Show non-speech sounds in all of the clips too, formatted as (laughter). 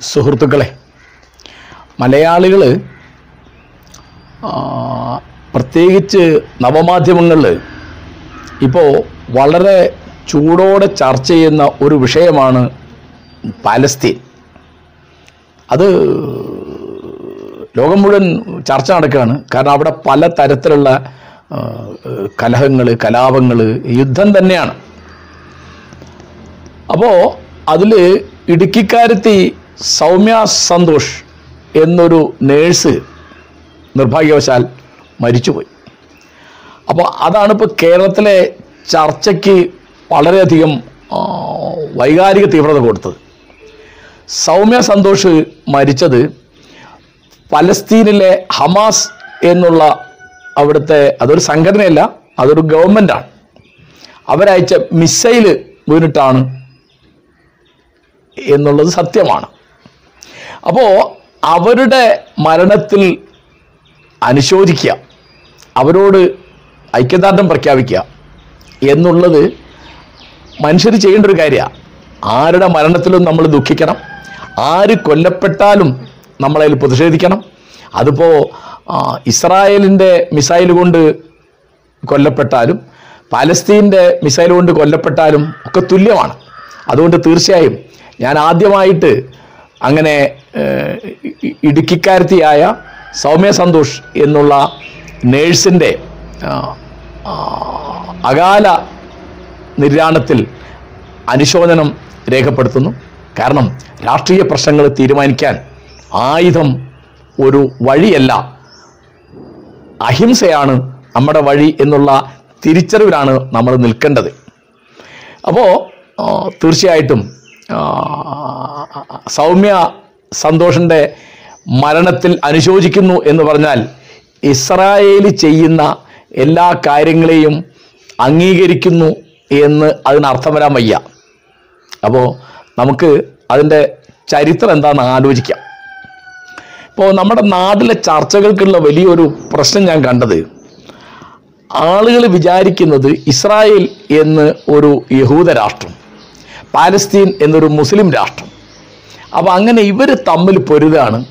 സുഹൃത്തുക്കളെ മലയാളികൾ പ്രത്യേകിച്ച് നവമാധ്യമങ്ങളിൽ ഇപ്പോൾ വളരെ ചൂടോടെ ചർച്ച ചെയ്യുന്ന ഒരു വിഷയമാണ് പാലസ്തീൻ. അത് ലോകം മുഴുവൻ ചർച്ച നടക്കുകയാണ്. കാരണം അവിടെ പല തരത്തിലുള്ള കലഹങ്ങൾ കലാപങ്ങൾ യുദ്ധം തന്നെയാണ്. അപ്പോൾ അതിൽ ഇടുക്കിക്കാരത്തി സൗമ്യ സന്തോഷ് എന്നൊരു നേഴ്സ് നിർഭാഗ്യവശാൽ മരിച്ചുപോയി. അപ്പോൾ അതാണ് ഇപ്പോൾ കേരളത്തിലെ ചർച്ചയ്ക്ക് വളരെയധികം വൈകാരിക തീവ്രത കൊടുത്തത്. സൗമ്യ സന്തോഷ് മരിച്ചത് പലസ്തീനിലെ ഹമാസ് എന്നുള്ള അവിടുത്തെ അതൊരു സംഘടനയല്ല അതൊരു ഗവൺമെന്റാണ് അവരയച്ച മിസൈൽ വീണിട്ടാണ് എന്നുള്ളത് സത്യമാണ്. അപ്പോൾ അവരുടെ മരണത്തിൽ അനുശോചിക്കുക അവരോട് ഐക്യദാർഢ്യം പ്രഖ്യാപിക്കുക എന്നുള്ളത് മനുഷ്യർ ചെയ്യേണ്ട ഒരു കാര്യമാണ് ആരുടെ മരണത്തിലും നമ്മൾ ദുഃഖിക്കണം ആര് കൊല്ലപ്പെട്ടാലും നമ്മളതിൽ പ്രതിഷേധിക്കണം. അതിപ്പോൾ ഇസ്രായേലിന്റെ മിസൈൽ കൊണ്ട് കൊല്ലപ്പെട്ടാലും പാലസ്തീന്റെ മിസൈൽ കൊണ്ട് കൊല്ലപ്പെട്ടാലും ഒക്കെ തുല്യമാണ്. അതുകൊണ്ട് തീർച്ചയായും ഞാൻ ആദ്യമായിട്ട് അങ്ങനെ ഇടുക്കിക്കാരത്തിയായ സൗമ്യ സന്തോഷ് എന്നുള്ള നേഴ്സിന്റെ അകാല നിര്യാണത്തിൽ അനുശോചനം രേഖപ്പെടുത്തുന്നു. കാരണം രാഷ്ട്രീയ പ്രശ്നങ്ങൾ തീരുമാനിക്കാൻ ആയുധം ഒരു വഴിയല്ല. അഹിംസയാണ് നമ്മുടെ വഴി എന്നുള്ള തിരിച്ചറിവിലാണ് നമ്മൾ നിൽക്കേണ്ടത്. അപ്പോൾ തീർച്ചയായിട്ടും സൗമ്യ സന്തോഷിന്റെ മരണത്തിൽ അനുശോചിക്കുന്നു എന്ന് പറഞ്ഞാൽ ഇസ്രായേൽ ചെയ്യുന്ന എല്ലാ കാര്യങ്ങളെയും അംഗീകരിക്കുന്നു എന്ന് അതിനർത്ഥം വരാൻ വയ്യ. അപ്പോൾ നമുക്ക് അതിന്റെ ചരിത്രം എന്താണെന്ന് ആലോചിക്കാം. ഇപ്പോൾ നമ്മുടെ നാട്ടിലെ ചർച്ചകൾക്കുള്ള വലിയൊരു പ്രശ്നം ഞാൻ കണ്ടത്. ആളുകൾ വിചാരിക്കുന്നത് ഇസ്രായേൽ എന്ന് ഒരു യഹൂദ രാഷ്ട്രം പാലസ്തീൻ എന്നൊരു മുസ്ലിം രാഷ്ട്രം. അപ്പോൾ അങ്ങനെ ഇവർ തമ്മിൽ പൊരുതാണ്.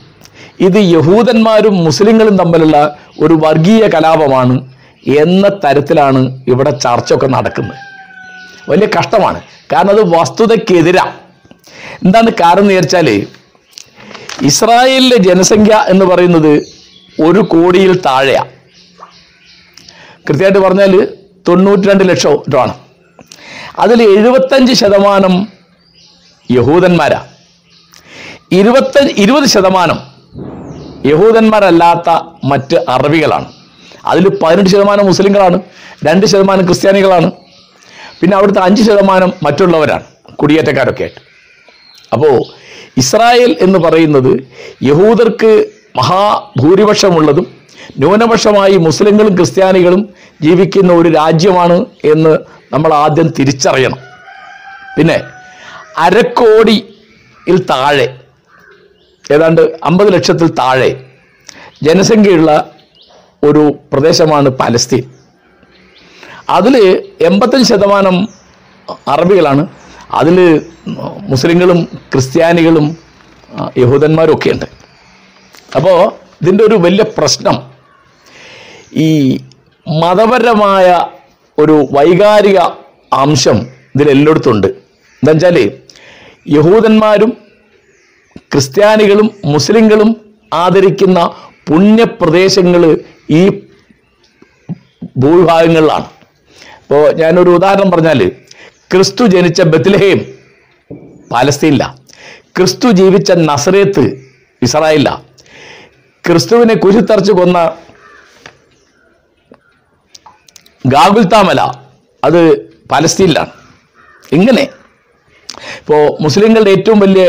ഇത് യഹൂദന്മാരും മുസ്ലിങ്ങളും തമ്മിലുള്ള ഒരു വർഗീയ കലാപമാണ് എന്ന തരത്തിലാണ് ഇവിടെ ചർച്ചയൊക്കെ നടക്കുന്നത്. വലിയ കഷ്ടമാണ്. കാരണം അത് വസ്തുതയ്ക്കെതിരാ. എന്താണ് കാരണം എന്ന് വിചാരിച്ചാൽ ഇസ്രായേലിലെ ജനസംഖ്യ എന്ന് പറയുന്നത് ഒരു കോടിയിൽ താഴെയാണ് കൃത്യമായിട്ട് പറഞ്ഞാൽ തൊണ്ണൂറ്റി രണ്ട് ലക്ഷം രൂപ അതിൽ എഴുപത്തഞ്ച് ശതമാനം യഹൂദന്മാരാ. ഇരുപത്തഞ്ച് ഇരുപത് ശതമാനം യഹൂദന്മാരല്ലാത്ത മറ്റ് അറബികളാണ്. അതിൽ പതിനെട്ട് ശതമാനം മുസ്ലിങ്ങളാണ് രണ്ട് ശതമാനം ക്രിസ്ത്യാനികളാണ് പിന്നെ അവിടുത്തെ അഞ്ച് ശതമാനം മറ്റുള്ളവരാണ് കുടിയേറ്റക്കാരൊക്കെ ആയിട്ട്. അപ്പോൾ ഇസ്രായേൽ എന്ന് പറയുന്നത് യഹൂദർക്ക് മഹാഭൂരിപക്ഷമുള്ളതും ന്യൂനപക്ഷമായി മുസ്ലിങ്ങളും ക്രിസ്ത്യാനികളും ജീവിക്കുന്ന ഒരു രാജ്യമാണ് എന്ന് നമ്മൾ ആദ്യം തിരിച്ചറിയണം. പിന്നെ അരക്കോടിയിൽ താഴെ ഏതാണ്ട് അമ്പത് ലക്ഷത്തിൽ താഴെ ജനസംഖ്യയുള്ള ഒരു പ്രദേശമാണ് പാലസ്തീൻ. അതിൽ എൺപത്തഞ്ച് ശതമാനം അറബികളാണ്. അതിൽ മുസ്ലിങ്ങളും ക്രിസ്ത്യാനികളും യഹൂദന്മാരും ഒക്കെ ഉണ്ട് അപ്പോൾ ഇതിന്റെ ഒരു വലിയ പ്രശ്നം ഈ മതപരമായ ഒരു വൈകാരിക അംശം ഇതിലെല്ലായിടത്തും ഉണ്ട് എന്താ വെച്ചാൽ യഹൂദന്മാരും ക്രിസ്ത്യാനികളും മുസ്ലിങ്ങളും ആദരിക്കുന്ന പുണ്യപ്രദേശങ്ങൾ ഈ ഭൂവിഭാഗങ്ങളിലാണ്. ഇപ്പോൾ ഞാനൊരു ഉദാഹരണം പറഞ്ഞാൽ ക്രിസ്തു ജനിച്ച ബത്ലഹേം പാലസ്തീനില്ല ക്രിസ്തു ജീവിച്ച നസറേത്ത് ഇസ്രായേലില്ല ക്രിസ്തുവിനെ കുരിത്തറച്ച് കൊന്ന ഗാഗുൽത്താമല അത് പാലസ്തീനിലാണ്. ഇങ്ങനെ. ഇപ്പോൾ മുസ്ലിങ്ങളുടെ ഏറ്റവും വലിയ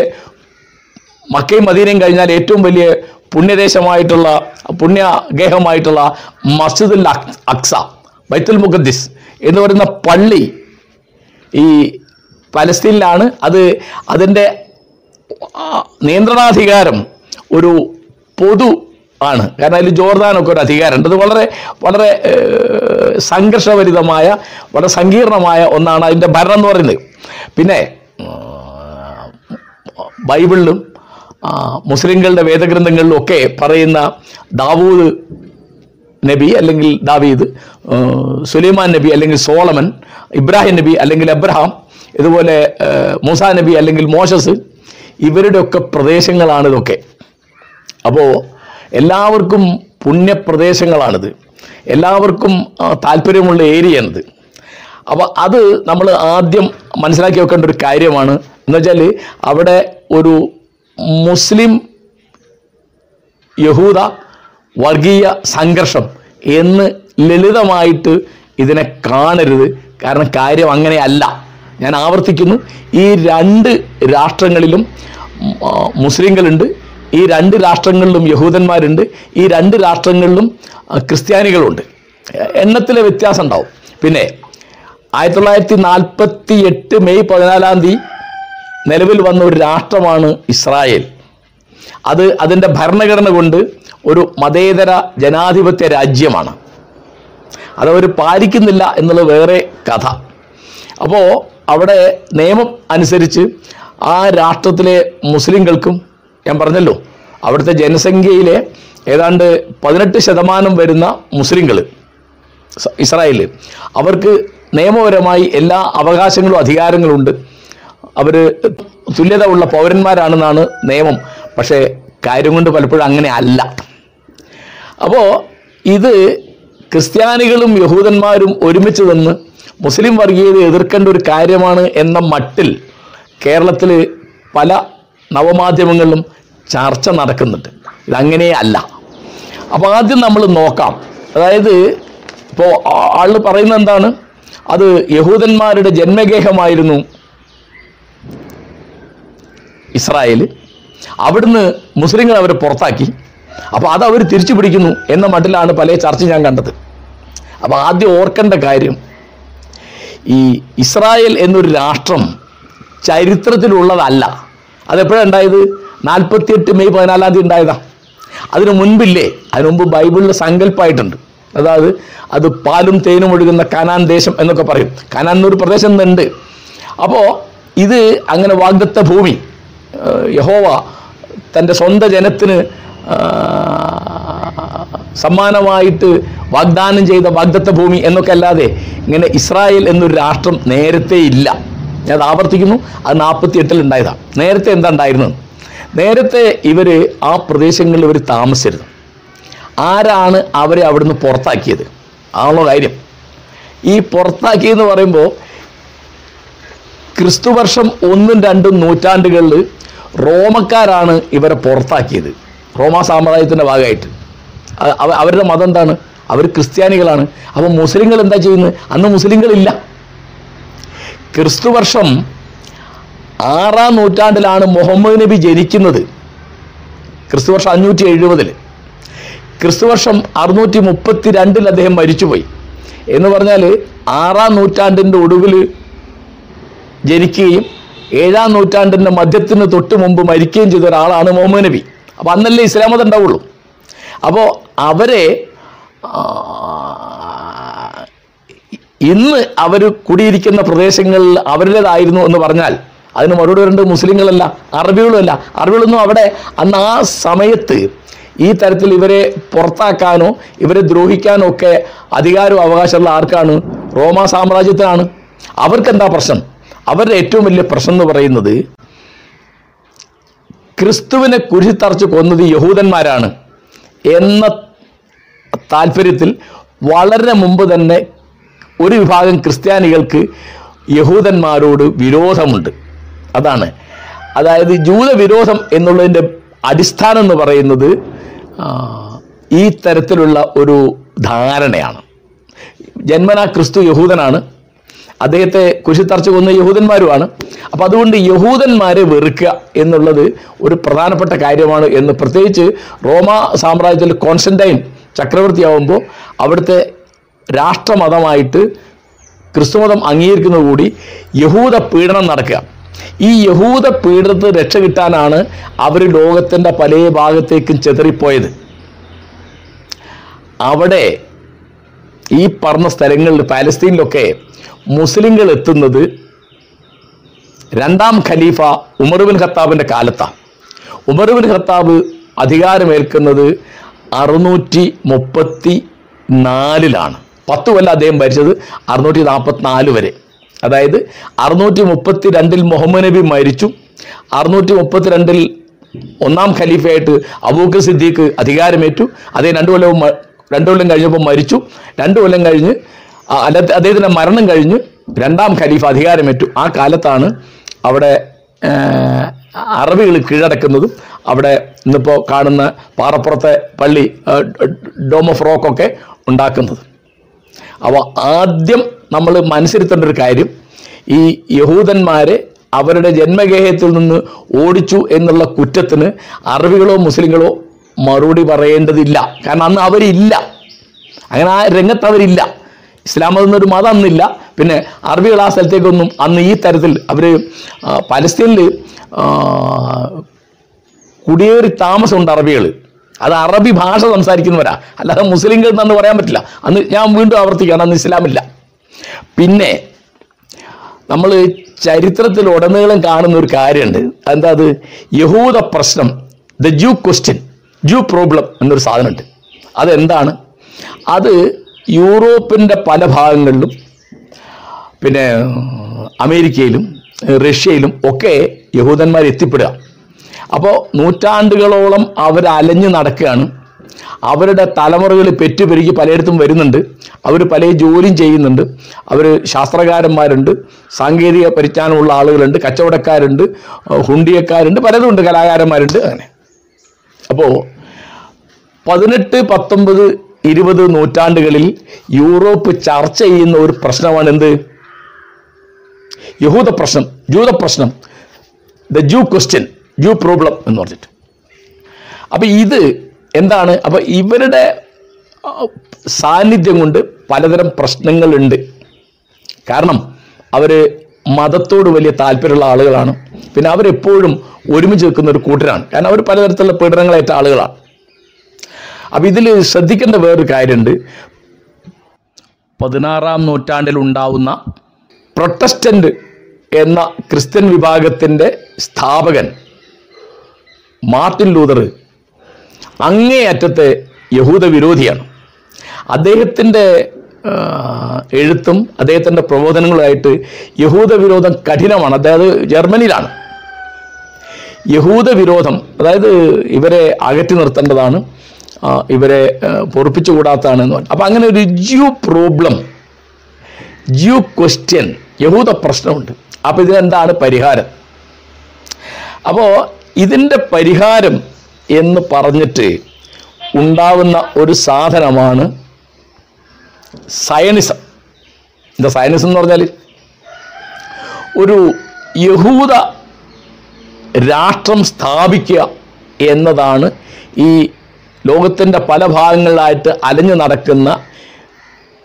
മക്കയും മദീനയും കഴിഞ്ഞാൽ ഏറ്റവും വലിയ പുണ്യദേശമായിട്ടുള്ള പുണ്യഗേഹമായിട്ടുള്ള മസ്ജിദുൽ അക്- അക്സ ബൈത്തുൽ മുഖദ്ദിസ് എന്ന് പറയുന്ന പള്ളി ഈ പലസ്തീനിലാണ്. അത് അതിന്റെ നിയന്ത്രണാധികാരം ഒരു പൊതു ആണ്. കാരണം അതിൽ ജോർദാനൊക്കെ ഒരു അധികാരമുണ്ട് അത് വളരെ വളരെ സംഘർഷഭരിതമായ വളരെ സങ്കീർണമായ ഒന്നാണ് അതിന്റെ ഭരണം എന്ന് പറയുന്നത്. പിന്നെ ബൈബിളിലും മുസ്ലിങ്ങളുടെ വേദഗ്രന്ഥങ്ങളിലൊക്കെ പറയുന്ന ദാവൂദ് നബി അല്ലെങ്കിൽ ദാവീദ് സുലൈമാൻ നബി അല്ലെങ്കിൽ സോളമൻ ഇബ്രാഹിം നബി അല്ലെങ്കിൽ അബ്രഹാം ഇതുപോലെ മൂസ നബി അല്ലെങ്കിൽ മോശസ് ഇവരുടെയൊക്കെ പ്രദേശങ്ങളാണ് ഇതൊക്കെ. അപ്പോൾ എല്ലാവർക്കും പുണ്യപ്രദേശങ്ങളാണിത്. എല്ലാവർക്കും താല്പര്യമുള്ള ഏരിയയാണിത്. അപ്പോൾ അത് നമ്മൾ ആദ്യം മനസ്സിലാക്കി വെക്കേണ്ട ഒരു കാര്യമാണ്. എന്ന് വെച്ചാൽ അവിടെ ഒരു മുസ്ലിം യഹൂദ വർഗീയ സംഘർഷം എന്ന് ലളിതമായിട്ട് ഇതിനെ കാണരുത്. കാരണം കാര്യം അങ്ങനെയല്ല. ഞാൻ ആവർത്തിക്കുന്നു. ഈ രണ്ട് രാഷ്ട്രങ്ങളിലും മുസ്ലിങ്ങളുണ്ട്. ഈ രണ്ട് രാഷ്ട്രങ്ങളിലും യഹൂദന്മാരുണ്ട്. ഈ രണ്ട് രാഷ്ട്രങ്ങളിലും ക്രിസ്ത്യാനികളുണ്ട്. എണ്ണത്തിലെ വ്യത്യാസം ഉണ്ടാവും. പിന്നെ ആയിരത്തി തൊള്ളായിരത്തി നാൽപ്പത്തി എട്ട് മെയ് പതിനാലാം തീയതി നിലവിൽ വന്ന ഒരു രാഷ്ട്രമാണ് ഇസ്രായേൽ. അത് അതിന്റെ ഭരണഘടന കൊണ്ട് ഒരു മതേതര ജനാധിപത്യ രാജ്യമാണ്. അതവർ പാലിക്കുന്നില്ല എന്നുള്ളത് വേറെ കഥ. അപ്പോൾ അവിടെ നിയമം അനുസരിച്ച് ആ രാഷ്ട്രത്തിലെ മുസ്ലിങ്ങൾക്കും ഞാൻ പറഞ്ഞല്ലോ അവിടുത്തെ ജനസംഖ്യയിലെ ഏതാണ്ട് പതിനെട്ട് ശതമാനം വരുന്ന മുസ്ലിങ്ങൾ ഇസ്രായേലിൽ അവർക്ക് നിയമപരമായി എല്ലാ അവകാശങ്ങളും അധികാരങ്ങളും ഉണ്ട് അവർ തുല്യത ഉള്ള പൗരന്മാരാണെന്നാണ് നിയമം. പക്ഷേ കാര്യം കൊണ്ട് പലപ്പോഴും അങ്ങനെ അല്ല. അപ്പോൾ ഇത് ക്രിസ്ത്യാനികളും യഹൂദന്മാരും ഒരുമിച്ച് നിന്ന് മുസ്ലിം വർഗീയത എതിർക്കേണ്ട ഒരു കാര്യമാണ് എന്ന മട്ടിൽ കേരളത്തിൽ പല നവമാധ്യമങ്ങളിലും ചർച്ച നടക്കുന്നുണ്ട്. ഇതങ്ങനെ അല്ല. അപ്പോൾ ആദ്യം നമ്മൾ നോക്കാം. അതായത് ഇപ്പോൾ ആൾ പറയുന്നത് എന്താണ്? അത് യഹൂദന്മാരുടെ ജന്മഗേഹമായിരുന്നു ഇസ്രായേൽ അവിടുന്ന് മുസ്ലിങ്ങൾ അവരെ പുറത്താക്കി. അപ്പോൾ അത് അവർ തിരിച്ചു പിടിക്കുന്നു എന്ന മട്ടിലാണ് പല ചർച്ച ഞാൻ കണ്ടത്. അപ്പോൾ ആദ്യം ഓർക്കേണ്ട കാര്യം ഈ ഇസ്രായേൽ എന്നൊരു രാഷ്ട്രം ചരിത്രത്തിലുള്ളതല്ല. അതെപ്പോഴാണ് ഉണ്ടായത്? നാൽപ്പത്തിയെട്ട് മെയ് പതിനാലാം തീയതി ഉണ്ടായതാ. അതിനു മുൻപില്ലേ അതിനു മുമ്പ് ബൈബിളിൽ സങ്കല്പമായിട്ടുണ്ട് അതായത് അത് പാലും തേനും ഒഴുകുന്ന കനാൻ ദേശം എന്നൊക്കെ പറയും. കനാൻ എന്നൊരു പ്രദേശം ഉണ്ട് അപ്പോൾ ഇത് അങ്ങനെ വാഗ്ദത്ത ഭൂമി. യഹോവ തന്റെ സ്വന്തം ജനത്തിന് സമ്മാനമായിട്ട് വാഗ്ദാനം ചെയ്ത വാഗ്ദത്ത ഭൂമി എന്നൊക്കെ അല്ലാതെ ഇങ്ങനെ ഇസ്രായേൽ എന്നൊരു രാഷ്ട്രം നേരത്തെ ഇല്ല. ഞാൻ ആവർത്തിക്കുന്നു അത് നാൽപ്പത്തി എട്ടിൽ ഉണ്ടായതാണ് നേരത്തെ എന്താ ഉണ്ടായിരുന്നത്? നേരത്തെ ഇവർ ആ പ്രദേശങ്ങളിൽ ഇവർ താമസിച്ചിരുന്നു. ആരാണ് അവരെ അവിടുന്ന് പുറത്താക്കിയത്? ആണല്ലോ കാര്യം. ഈ പുറത്താക്കിയെന്ന് പറയുമ്പോൾ ക്രിസ്തുവർഷം ഒന്നും രണ്ടും നൂറ്റാണ്ടുകളിൽ റോമക്കാരാണ് ഇവരെ പുറത്താക്കിയത്. റോമാ സാമ്രാജ്യത്തിന്റെ ഭാഗമായിട്ട്. അവരുടെ മതം എന്താണ്? അവർ ക്രിസ്ത്യാനികളാണ്. അപ്പം മുസ്ലിങ്ങൾ എന്താ ചെയ്യുന്നത്? അന്ന് മുസ്ലിങ്ങളില്ല. ക്രിസ്തുവർഷം ആറാം നൂറ്റാണ്ടിലാണ് മുഹമ്മദ് നബി ജനിക്കുന്നത്. ക്രിസ്തുവർഷം അഞ്ഞൂറ്റി എഴുപതിൽ ക്രിസ്തുവർഷം അറുന്നൂറ്റി മുപ്പത്തി രണ്ടിൽ അദ്ദേഹം മരിച്ചുപോയി. എന്ന് പറഞ്ഞാൽ ആറാം നൂറ്റാണ്ടിന്റെ ഒടുവിൽ ജനിക്കുകയും ഏഴാം നൂറ്റാണ്ടിന്റെ മധ്യത്തിന് തൊട്ട് മുമ്പ് മരിക്കുകയും ചെയ്ത ഒരാളാണ് മുഹമ്മദ് നബി. അപ്പോൾ അന്നല്ലേ ഇസ്ലാം മതം ഉണ്ടാവുള്ളൂ. അപ്പോൾ അവരെ ഇന്ന് അവർ കുടിയിരിക്കുന്ന പ്രദേശങ്ങളിൽ അവരുടേതായിരുന്നു എന്ന് പറഞ്ഞാൽ അതിന് മറുപടി രണ്ട് മുസ്ലിങ്ങളല്ല അറബികളുമല്ല. അറബികളൊന്നും അവിടെ അന്ന് ആ സമയത്ത് ഈ തരത്തിൽ ഇവരെ പുറത്താക്കാനോ ഇവരെ ദ്രോഹിക്കാനോ ഒക്കെ അധികാരവും അവകാശമുള്ള ആർക്കാണ്? റോമാ സാമ്രാജ്യത്തിനാണ്. അവർക്കെന്താ പ്രശ്നം? അവരുടെ ഏറ്റവും വലിയ പ്രശ്നം എന്ന് പറയുന്നത് ക്രിസ്തുവിനെ കുരിശിത്തറച്ച് കൊന്നത് യഹൂദന്മാരാണ് എന്ന താല്പര്യത്തിൽ വളരെ മുമ്പ് തന്നെ ഒരു വിഭാഗം ക്രിസ്ത്യാനികൾക്ക് യഹൂദന്മാരോട് വിരോധമുണ്ട്. അതാണ്. അതായത് ജൂത വിരോധം എന്നുള്ളതിന്റെ അടിസ്ഥാനം എന്ന് പറയുന്നത് ഈ തരത്തിലുള്ള ഒരു ധാരണയാണ്. ജന്മനാ ക്രിസ്തു യഹൂദനാണ്. അദ്ദേഹത്തെ കുശിത്തറച്ച് കൊന്ന യഹൂദന്മാരുമാണ്. അപ്പം അതുകൊണ്ട് യഹൂദന്മാരെ വെറുക്കുക എന്നുള്ളത് ഒരു പ്രധാനപ്പെട്ട കാര്യമാണ് എന്ന് പ്രത്യേകിച്ച് റോമ സാമ്രാജ്യത്തിൽ കോൺസ്റ്റന്റൈൻ ചക്രവർത്തിയാവുമ്പോൾ അവിടുത്തെ രാഷ്ട്രമതമായിട്ട് ക്രിസ്തുമതം അംഗീകരിക്കുന്നത് കൂടി യഹൂദ പീഡനം നടക്കുക. ഈ യഹൂദ പീഡനത്തിൽ രക്ഷ കിട്ടാനാണ് അവർ ലോകത്തിന്റെ പല ഭാഗത്തേക്കും ചെതറിപ്പോയത്. അവിടെ ഈ പറഞ്ഞ സ്ഥലങ്ങളിൽ പാലസ്തീനിലൊക്കെ മുസ്ലിങ്ങൾ എത്തുന്നത് രണ്ടാം ഖലീഫ ഉമർബിൻ ഖത്താബിന്റെ കാലത്താണ് ഉമർബിൻ ഖത്താബ് അധികാരമേൽക്കുന്നത് അറുന്നൂറ്റി മുപ്പത്തി നാലിലാണ് പത്ത് കൊല്ലം അദ്ദേഹം ഭരിച്ചത് അറുന്നൂറ്റി നാൽപ്പത്തിനാല് വരെ. അതായത് അറുന്നൂറ്റി മുപ്പത്തി രണ്ടിൽ മുഹമ്മദ് നബി മരിച്ചു. അറുന്നൂറ്റി മുപ്പത്തി രണ്ടിൽ ഒന്നാം ഖലീഫയായിട്ട് അബൂക്ക് സിദ്ദീഖ് അധികാരമേറ്റു. അദ്ദേഹം രണ്ടു കൊല്ലവും രണ്ടു കൊല്ലം കഴിഞ്ഞപ്പോൾ മരിച്ചു. രണ്ടു കൊല്ലം കഴിഞ്ഞ് അദ്ദേഹത്തിന്റെ മരണം കഴിഞ്ഞ് രണ്ടാം ഖലീഫ് അധികാരമേറ്റു. ആ കാലത്താണ് അവിടെ അറബികൾ കീഴടക്കുന്നതും അവിടെ ഇന്നിപ്പോൾ കാണുന്ന പാറപ്പുറത്തെ പള്ളി ഡോം ഓഫ് റോക്കൊക്കെ ഉണ്ടാക്കുന്നത്. അപ്പോൾ ആദ്യം നമ്മൾ മനസ്സിരുത്തേണ്ട ഒരു കാര്യം ഈ യഹൂദന്മാരെ അവരുടെ ജന്മഗേഹത്തിൽ നിന്ന് ഓടിച്ചു എന്നുള്ള കുറ്റത്തിന് അറബികളോ മുസ്ലിങ്ങളോ മറുപടി പറയേണ്ടതില്ല. കാരണം അന്ന് അവരില്ല. അങ്ങനെ ആ രംഗത്ത് അവരില്ല. ഇസ്ലാം എന്നൊരു മതം അന്നില്ല. പിന്നെ അറബികൾ ആ സ്ഥലത്തേക്കൊന്നും അന്ന് ഈ തരത്തിൽ അവർ പലസ്തീനിൽ കുടിയേറി താമസമുണ്ട് അറബികൾ അത് അറബി ഭാഷ സംസാരിക്കുന്നവരാ. അല്ലാതെ മുസ്ലിംകൾ എന്ന് പറയാൻ പറ്റില്ല. അന്ന് ഞാൻ വീണ്ടും ആവർത്തിക്കുകയാണ് അന്ന് ഇസ്ലാമില്ല. പിന്നെ നമ്മൾ ചരിത്രത്തിൽ ഉടനീളം കാണുന്ന ഒരു കാര്യമുണ്ട്. എന്താ അത്? യഹൂദ പ്രശ്നം. The Jew question. Jew problem എന്നൊരു സാധനമുണ്ട്. അതെന്താണ്? അത് യൂറോപ്പിന്റെ പല ഭാഗങ്ങളിലും പിന്നെ അമേരിക്കയിലും റഷ്യയിലും ഒക്കെ യഹൂദന്മാർ എത്തിപ്പെടുക. അപ്പോൾ നൂറ്റാണ്ടുകളോളം അവർ അലഞ്ഞു നടക്കുകയാണ്. അവരുടെ തലമുറകൾ പെറ്റുപെരുകി പലയിടത്തും വരുന്നുണ്ട്. അവർ പല ജോലിയും ചെയ്യുന്നുണ്ട്. അവർ ശാസ്ത്രകാരന്മാരുണ്ട് സാങ്കേതിക പരിജ്ഞാനമുള്ള ആളുകളുണ്ട് കച്ചവടക്കാരുണ്ട് ഹുണ്ടിയക്കാരുണ്ട് പലതുമുണ്ട് കലാകാരന്മാരുണ്ട് അങ്ങനെ. അപ്പോൾ പതിനെട്ട് പത്തൊമ്പത് ഇരുപത് നൂറ്റാണ്ടുകളിൽ യൂറോപ്പ് ചർച്ച ചെയ്യുന്ന ഒരു പ്രശ്നമാണ് എന്ത്? യഹൂദ പ്രശ്നം ജൂത പ്രശ്നം. The Jew question Jew problem എന്ന് പറഞ്ഞിട്ട്. അപ്പം ഇത് എന്താണ്? അപ്പം ഇവരുടെ സാന്നിധ്യം കൊണ്ട് പലതരം പ്രശ്നങ്ങളുണ്ട്. കാരണം അവർ മതത്തോട് വലിയ താല്പര്യമുള്ള ആളുകളാണ്. പിന്നെ അവരെപ്പോഴും ഒരുമിച്ച് നിൽക്കുന്ന ഒരു കൂട്ടരാണ്. കാരണം അവർ പലതരത്തിലുള്ള പീഡനങ്ങളേറ്റ ആളുകളാണ് അപ്പം ഇതിൽ ശ്രദ്ധിക്കേണ്ട വേറൊരു കാര്യമുണ്ട്. പതിനാറാം നൂറ്റാണ്ടിൽ ഉണ്ടാവുന്ന പ്രൊട്ടസ്റ്റന്റ് എന്ന ക്രിസ്ത്യൻ വിഭാഗത്തിന്റെ സ്ഥാപകൻ മാർട്ടിൻ ലൂതർ അങ്ങേയറ്റത്തെ യഹൂദ വിരോധിയാണ്. അദ്ദേഹത്തിന്റെ എഴുത്തും അദ്ദേഹത്തിന്റെ പ്രബോധനങ്ങളുമായിട്ട് യഹൂദ വിരോധം കഠിനമാണ്. അതായത് ജർമ്മനിയിലാണ്. യഹൂദ വിരോധം അതായത് ഇവരെ അകറ്റി നിർത്തേണ്ടതാണ് ഇവരെ പൊറപ്പിച്ചു കൂടാത്തതാണ് എന്ന് പറഞ്ഞു. അപ്പം അങ്ങനെ ഒരു ജ്യൂ പ്രോബ്ലം ജ്യൂ ക്വസ്റ്റ്യൻ യഹൂദ പ്രശ്നമുണ്ട്. അപ്പം ഇതിനെന്താണ് പരിഹാരം? അപ്പോൾ ഇതിന്റെ പരിഹാരം എന്ന് പറഞ്ഞിട്ട് ഉണ്ടാവുന്ന ഒരു സാധനമാണ് സയനിസം. എന്താ സയനിസം എന്ന് പറഞ്ഞാൽ ഒരു യഹൂദ രാഷ്ട്രം സ്ഥാപിക്കുക എന്നതാണ് ഈ ലോകത്തിന്റെ പല ഭാഗങ്ങളിലായിട്ട് അലഞ്ഞു നടക്കുന്ന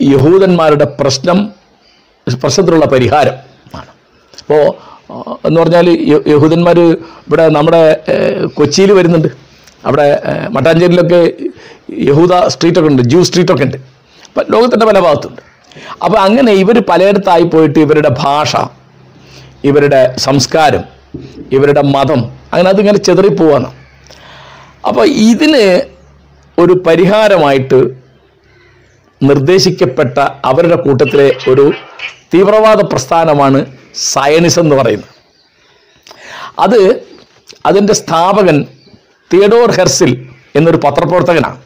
യഹൂദന്മാരുടെ പ്രശ്നം പ്രശ്നത്തിലുള്ള പരിഹാരം ആണ്. അപ്പോൾ എന്ന് പറഞ്ഞാൽ യഹൂദന്മാർ ഇവിടെ നമ്മുടെ കൊച്ചിയിൽ വരുന്നുണ്ട്. അവിടെ മട്ടാഞ്ചേരിയിലൊക്കെ യഹൂദ സ്ട്രീറ്റൊക്കെ ഉണ്ട് ജൂ സ്ട്രീറ്റൊക്കെ ഉണ്ട്. ലോകത്തിന്റെ പല ഭാഗത്തുണ്ട്. അപ്പോൾ അങ്ങനെ ഇവർ പലയിടത്തായി പോയിട്ട് ഇവരുടെ ഭാഷ ഇവരുടെ സംസ്കാരം ഇവരുടെ മതം അങ്ങനെ അതിങ്ങനെ ചെതറിപ്പോവാണ്. അപ്പോൾ ഇതിന് ഒരു പരിഹാരമായിട്ട് നിർദ്ദേശിക്കപ്പെട്ട അവരുടെ കൂട്ടത്തിലെ ഒരു തീവ്രവാദ പ്രസ്ഥാനമാണ് സയനിസം എന്ന് പറയുന്നത്. അത് അതിന്റെ സ്ഥാപകൻ തിയഡോർ ഹെർസിൽ എന്നൊരു പത്രപ്രവർത്തകനാണ്.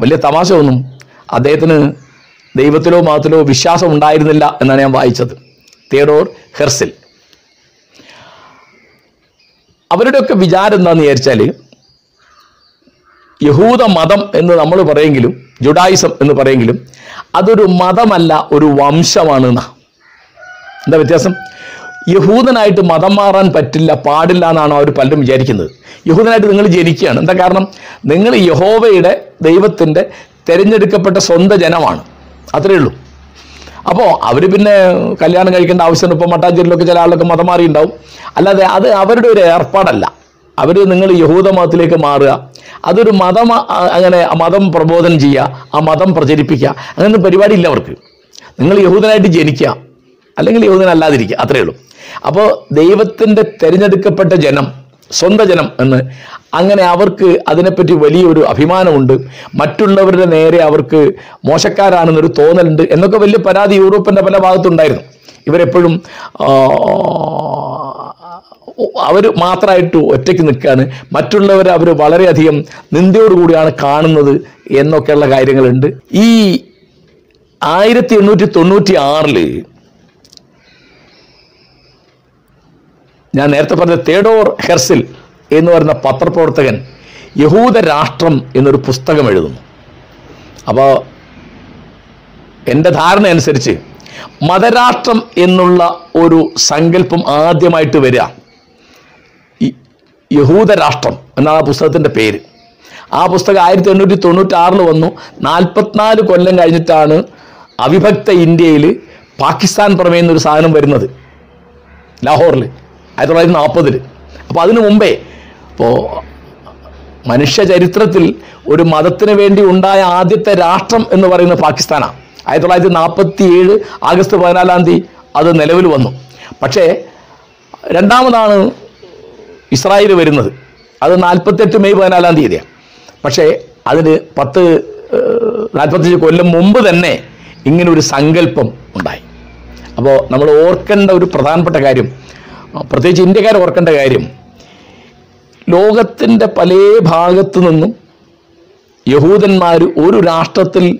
വലിയ തമാശ ഒന്നും അദ്ദേഹത്തിന് ദൈവത്തിലോ മതത്തിലോ വിശ്വാസം ഉണ്ടായിരുന്നില്ല എന്നാണ് ഞാൻ വായിച്ചത്. Theodor Herzl. അവരുടെയൊക്കെ വിചാരം എന്താണെന്ന് വിചാരിച്ചാൽ യഹൂദ മതം എന്ന് നമ്മൾ പറയെങ്കിലും ജുഡായിസം എന്ന് പറയെങ്കിലും അതൊരു മതമല്ല ഒരു വംശമാണ് എന്താ വ്യത്യാസം? യഹൂദനായിട്ട് മതം മാറാൻ പറ്റില്ല പാടില്ല എന്നാണ് അവർ പലരും വിചാരിക്കുന്നത്. യഹൂദനായിട്ട് നിങ്ങൾ ജനിക്കുകയാണ്. എന്താ കാരണം? നിങ്ങൾ യഹോവയുടെ ദൈവത്തിന്റെ തിരഞ്ഞെടുക്കപ്പെട്ട സ്വന്തം ജനമാണ്. അത്രയേ ഉള്ളൂ. അപ്പോൾ അവർ പിന്നെ കല്യാണം കഴിക്കേണ്ട ആവശ്യമുണ്ട്. ഇപ്പോൾ മട്ടാഞ്ചേരിയിലൊക്കെ ചില ആളൊക്കെ മതം മാറിയിട്ടുണ്ടാവും. അല്ലാതെ അത് അവരുടെ ഒരു ഏർപ്പാടല്ല. അവർ നിങ്ങൾ യഹൂദ മതത്തിലേക്ക് മാറുക. അതൊരു മതം അങ്ങനെ മതം പ്രബോധനം ചെയ്യുക. ആ മതം പ്രചരിപ്പിക്കുക. അങ്ങനെ പരിപാടി ഇല്ല അവർക്ക്. നിങ്ങൾ യഹൂദനായിട്ട് ജനിക്കുക. അല്ലെങ്കിൽ യഹൂദനല്ലാതിരിക്കുക. അത്രയേ ഉള്ളൂ. അപ്പോൾ ദൈവത്തിന്റെ തിരഞ്ഞെടുക്കപ്പെട്ട ജനം സ്വന്തം ജനം എന്ന് അങ്ങനെ അവർക്ക് അതിനെപ്പറ്റി വലിയൊരു അഭിമാനമുണ്ട്. മറ്റുള്ളവരുടെ നേരെ അവർക്ക് മോശക്കാരാണെന്നൊരു തോന്നലുണ്ട് എന്നൊക്കെ വലിയ പരാതി യൂറോപ്പിന്റെ പല ഭാഗത്തുണ്ടായിരുന്നു. ഇവരെപ്പോഴും അവർ മാത്രമായിട്ട് ഒറ്റയ്ക്ക് നിൽക്കുകയാണ്. മറ്റുള്ളവരെ അവർ വളരെയധികം നിന്ദയോടുകൂടിയാണ് കാണുന്നത് എന്നൊക്കെയുള്ള കാര്യങ്ങളുണ്ട്. ഈ ആയിരത്തി എണ്ണൂറ്റി തൊണ്ണൂറ്റി ആറിൽ ഞാൻ നേരത്തെ പറഞ്ഞ തേഡോർ ഹെർസിൽ എന്ന് പറയുന്ന പത്രപ്രവർത്തകൻ യഹൂദ രാഷ്ട്രം എന്നൊരു പുസ്തകം എഴുതുന്നു. അപ്പോൾ എന്റെ ധാരണ അനുസരിച്ച് മതരാഷ്ട്രം എന്നുള്ള ഒരു സങ്കല്പം ആദ്യമായിട്ട് വരിക യഹൂദ രാഷ്ട്രം എന്നാണ് ആ പുസ്തകത്തിന്റെ പേര്. ആ പുസ്തകം ആയിരത്തി എണ്ണൂറ്റി തൊണ്ണൂറ്റാറിൽ വന്നു. നാൽപ്പത്തിനാല് കൊല്ലം കഴിഞ്ഞിട്ടാണ് അവിഭക്ത ഇന്ത്യയിൽ പാകിസ്ഥാൻ പ്രമേയം എന്നൊരു സാധനം വരുന്നത്. ലാഹോറിൽ ആയിരത്തി തൊള്ളായിരത്തി നാൽപ്പതിൽ അപ്പോൾ അതിനു മുമ്പേ ഇപ്പോൾ മനുഷ്യ ചരിത്രത്തിൽ ഒരു മതത്തിന് വേണ്ടി ഉണ്ടായ ആദ്യത്തെ രാഷ്ട്രം എന്ന് പറയുന്നത് പാകിസ്ഥാനാണ്. ആയിരത്തി തൊള്ളായിരത്തി നാൽപ്പത്തി ഏഴ് ആഗസ്റ്റ് പതിനാലാം തീയതി അത് നിലവിൽ വന്നു. പക്ഷേ രണ്ടാമതാണ് ഇസ്രായേൽ വരുന്നത്. അത് നാൽപ്പത്തെട്ട് മെയ് പതിനാലാം തീയതിയാണ്. പക്ഷേ അതിന് പത്ത് നാൽപ്പത്തഞ്ച് കൊല്ലം മുമ്പ് തന്നെ ഇങ്ങനെ ഒരു സങ്കല്പം ഉണ്ടായി. അപ്പോൾ നമ്മൾ ഓർക്കേണ്ട ഒരു പ്രധാനപ്പെട്ട കാര്യം പ്രത്യേകിച്ച് ഇന്ത്യക്കാർ ഓർക്കേണ്ട കാര്യം ലോകത്തിന്റെ പല ഭാഗത്തു നിന്നും യഹൂദന്മാർ ഒരു രാഷ്ട്രത്തിൽ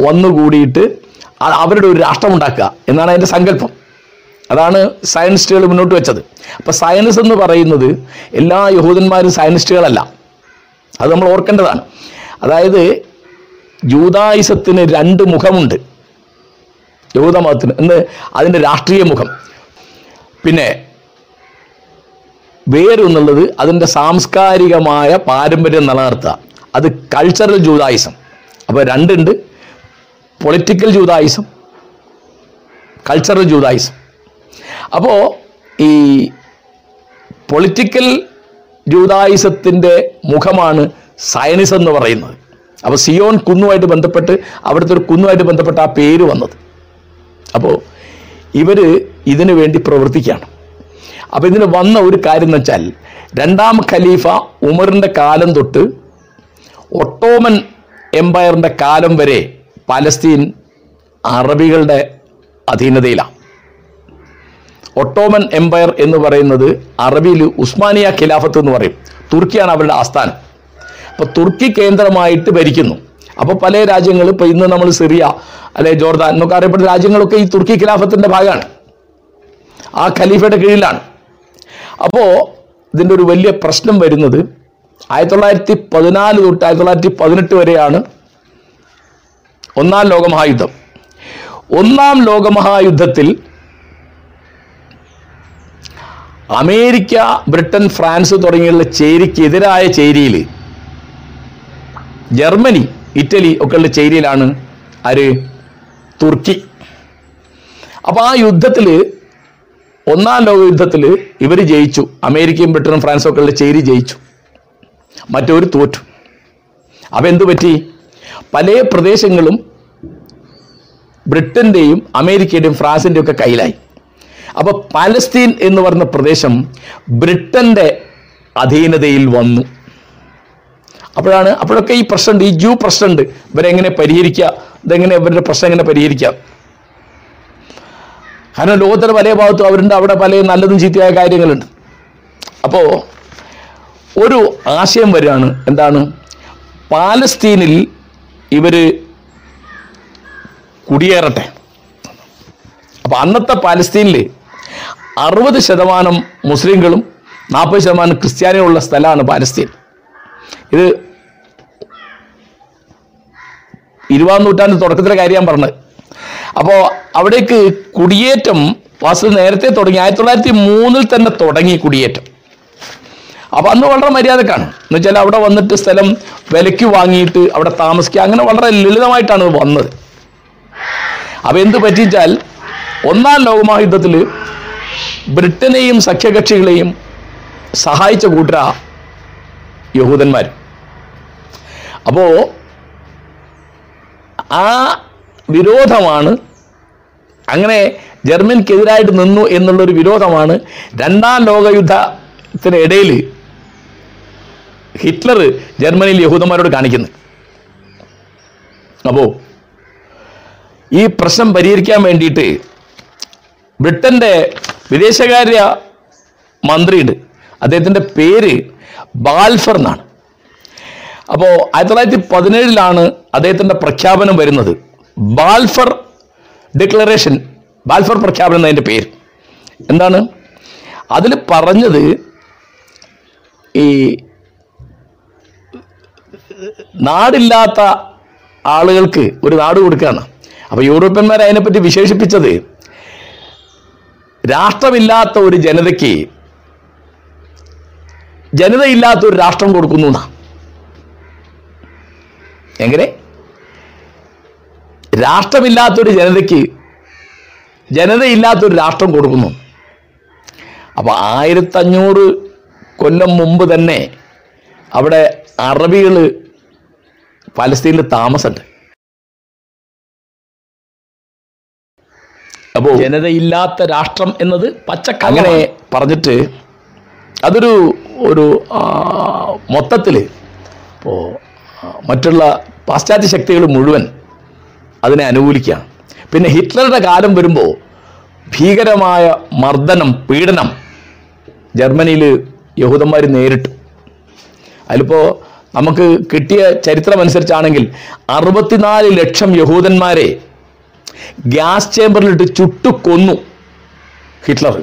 വന്നുകൂടിയിട്ട് അവരുടെ ഒരു രാഷ്ട്രം ഉണ്ടാക്കുക എന്നാണ് അതിന്റെ സങ്കല്പം. അതാണ് സയനിസ്റ്റുകൾ മുന്നോട്ട് വെച്ചത്. അപ്പോൾ സയൻസ് എന്ന് പറയുന്നത് എല്ലാ യഹൂദന്മാരും സയനിസ്റ്റുകളല്ല. അത് നമ്മൾ ഓർക്കേണ്ടതാണ്. അതായത് ജൂതായുസത്തിന് രണ്ട് മുഖമുണ്ട്. യഹൂദമതത്തിന് എന്ന് അതിന്റെ രാഷ്ട്രീയ മുഖം. പിന്നെ വേറൊന്നുള്ളത് അതിന്റെ സാംസ്കാരികമായ പാരമ്പര്യം നിലനിർത്തുക. അത് കൾച്ചറൽ ജൂതായുസം അപ്പോൾ രണ്ടുണ്ട്. പൊളിറ്റിക്കൽ ജൂതായുസം കൾച്ചറൽ ജൂതായുസം അപ്പോൾ ഈ പൊളിറ്റിക്കൽ ജൂതായുസത്തിന്റെ മുഖമാണ് സയനിസം എന്ന് പറയുന്നത്. അപ്പോൾ സിയോൺ കുന്നുമായിട്ട് ബന്ധപ്പെട്ട് അവിടുത്തെ ഒരു കുന്നുമായിട്ട് ബന്ധപ്പെട്ട ആ പേര് വന്നത്. അപ്പോൾ ഇവർ ഇതിനു വേണ്ടി പ്രവർത്തിക്കുകയാണ്. അപ്പോൾ ഇതിന് വന്ന ഒരു കാര്യം എന്ന് വെച്ചാൽ രണ്ടാം ഖലീഫ ഉമറിന്റെ കാലം തൊട്ട് ഒട്ടോമൻ എംപയറിന്റെ കാലം വരെ പലസ്തീൻ അറബികളുടെ അധീനതയിലാണ്. ഒട്ടോമൻ എംപയർ എന്ന് പറയുന്നത് അറബിയിൽ ഉസ്മാനിയ ഖിലാഫത്ത് എന്ന് പറയും. തുർക്കിയാണ് അവരുടെ ആസ്ഥാനം. അപ്പോൾ തുർക്കി കേന്ദ്രമായിട്ട് ഭരിക്കുന്നു. അപ്പോൾ പല രാജ്യങ്ങൾ ഇപ്പോൾ ഇന്ന് നമ്മൾ സിറിയ അല്ലെ ജോർദാൻ എന്നൊക്കെ അറിയപ്പെടുന്ന രാജ്യങ്ങളൊക്കെ ഈ തുർക്കി ഖിലാഫത്തിന്റെ ഭാഗമാണ്. ആ ഖലീഫയുടെ കീഴിലാണ്. അപ്പോൾ ഇതിന്റെ ഒരു വലിയ പ്രശ്നം വരുന്നത് ആയിരത്തി തൊള്ളായിരത്തി പതിനാല് തൊട്ട് ആയിരത്തി തൊള്ളായിരത്തി പതിനെട്ട് വരെയാണ് ഒന്നാം ലോകമഹായുദ്ധം. ഒന്നാം ലോകമഹായുദ്ധത്തിൽ അമേരിക്ക ബ്രിട്ടൻ ഫ്രാൻസ് തുടങ്ങിയുള്ള ചേരിക്കെതിരായ ചേരിയിൽ ജർമ്മനി ഇറ്റലി ഒക്കെയുള്ള ചേരിയിലാണ് ആര്? തുർക്കി. അപ്പോൾ ആ യുദ്ധത്തിൽ ഒന്നാം ലോകയുദ്ധത്തിൽ ഇവർ ജയിച്ചു. അമേരിക്കയും ബ്രിട്ടനും ഫ്രാൻസും ഒക്കെ ഉള്ള ചേരി ജയിച്ചു. മറ്റൊരു തോറ്റു. അപ്പം എന്തു പറ്റി? പല പ്രദേശങ്ങളും ബ്രിട്ടന്റെയും അമേരിക്കയുടെയും ഫ്രാൻസിന്റെയും ഒക്കെ കയ്യിലായി. അപ്പോൾ പാലസ്തീൻ എന്ന് പറഞ്ഞ പ്രദേശം ബ്രിട്ടന്റെ അധീനതയിൽ വന്നു. അപ്പോഴാണ് അപ്പോഴൊക്കെ ഈ പ്രശ്നമുണ്ട് ഈ ജൂ പ്രശ്നമുണ്ട്. ഇവരെങ്ങനെ പരിഹരിക്കുക? ഇതെങ്ങനെ ഇവരുടെ പ്രശ്നം എങ്ങനെ പരിഹരിക്കാം കാരണം ലോകത്തിന്റെ പല ഭാഗത്തും അവരുണ്ട് അവിടെ പല നല്ലതും ചീത്തയായ കാര്യങ്ങളുണ്ട്. അപ്പോൾ ഒരു ആശയം വരികയാണ് എന്താണ്? പാലസ്തീനിൽ ഇവർ കുടിയേറട്ടെ. അപ്പോൾ അന്നത്തെ പാലസ്തീനിൽ അറുപത് ശതമാനം മുസ്ലിങ്ങളും നാൽപ്പത് ശതമാനം ക്രിസ്ത്യാനികളുള്ള സ്ഥലമാണ് പാലസ്തീൻ. ഇത് ഇരുപതാം നൂറ്റാണ്ട് തുടക്കത്തിലെ കാര്യം ഞാൻ പറഞ്ഞത്. അപ്പോൾ അവിടേക്ക് കുടിയേറ്റം വാസ്തു നേരത്തെ തുടങ്ങി. ആയിരത്തി തൊള്ളായിരത്തി മൂന്നിൽ തന്നെ തുടങ്ങി കുടിയേറ്റം. അപ്പോൾ അന്ന് വളരെ മര്യാദക്കാണ്. എന്ന് വെച്ചാൽ അവിടെ വന്നിട്ട് സ്ഥലം വിലയ്ക്ക് വാങ്ങിയിട്ട് അവിടെ താമസിക്കുക അങ്ങനെ വളരെ ലളിതമായിട്ടാണ് വന്നത്. അപ്പോൾ എന്ത് പറ്റിച്ചാൽ ഒന്നാം ലോകമഹായുദ്ധത്തിൽ ബ്രിട്ടനെയും സഖ്യകക്ഷികളെയും സഹായിച്ച കൂട്ടര യഹൂദന്മാർ അപ്പോൾ ആ വിരോധമാണ് അങ്ങനെ ജർമ്മനിക്കെതിരായിട്ട് നിന്നു എന്നുള്ളൊരു വിരോധമാണ് രണ്ടാം ലോകയുദ്ധത്തിനിടയിൽ ഹിറ്റ്ലർ ജർമ്മനിയിൽ യഹൂദന്മാരോട് കാണിക്കുന്നത്. അപ്പോൾ ഈ പ്രശ്നം പരിഹരിക്കാൻ വേണ്ടിയിട്ട് ബ്രിട്ടന്റെ വിദേശകാര്യ മന്ത്രിയുണ്ട്. അദ്ദേഹത്തിന്റെ പേര് ബാൽഫർ എന്നാണ്. അപ്പോൾ ആയിരത്തി തൊള്ളായിരത്തി പതിനേഴിലാണ് അദ്ദേഹത്തിന്റെ പ്രഖ്യാപനം വരുന്നത്. ബാൽഫർ ഡിക്ലറേഷൻ ബാൽഫർ പ്രഖ്യാപനം എന്നതിന്റെ പേര്. എന്താണ്? അതിൽ പറഞ്ഞത് ഈ നാടില്ലാത്ത ആളുകൾക്ക് ഒരു നാട് കൊടുക്കുകയാണ്. അപ്പോൾ യൂറോപ്യന്മാർ അതിനെപ്പറ്റി വിശേഷിപ്പിച്ചത് രാഷ്ട്രമില്ലാത്ത ഒരു ജനതയ്ക്ക് ജനതയില്ലാത്ത ഒരു രാഷ്ട്രം കൊടുക്കുന്നു എങ്ങനെ? രാഷ്ട്രമില്ലാത്തൊരു ജനതയ്ക്ക് ജനതയില്ലാത്തൊരു രാഷ്ട്രം കൊടുക്കുന്നു. അപ്പോൾ ആയിരത്തഞ്ഞൂറ് കൊല്ലം മുമ്പ് തന്നെ അവിടെ അറബികൾ പലസ്തീനിൽ താമസമുണ്ട്. അപ്പോൾ ജനതയില്ലാത്ത രാഷ്ട്രം എന്നത് പച്ചക്ക അങ്ങനെ പറഞ്ഞിട്ട് അതൊരു ഒരു മൊത്തത്തിൽ ഇപ്പോൾ മറ്റുള്ള പാശ്ചാത്യ ശക്തികൾ മുഴുവൻ അതിനെ അനുകൂലിക്കുകയാണ്. പിന്നെ ഹിറ്റ്ലറുടെ കാലം വരുമ്പോൾ ഭീകരമായ മർദ്ദനം പീഡനം ജർമ്മനിയിൽ യഹൂദന്മാർ നേരിട്ടു. അതിലിപ്പോൾ നമുക്ക് കിട്ടിയ ചരിത്രമനുസരിച്ചാണെങ്കിൽ അറുപത്തിനാല് ലക്ഷം യഹൂദന്മാരെ ഗ്യാസ് ചേമ്പറിലിട്ട് ചുട്ടു കൊന്നു ഹിറ്റ്ലർ.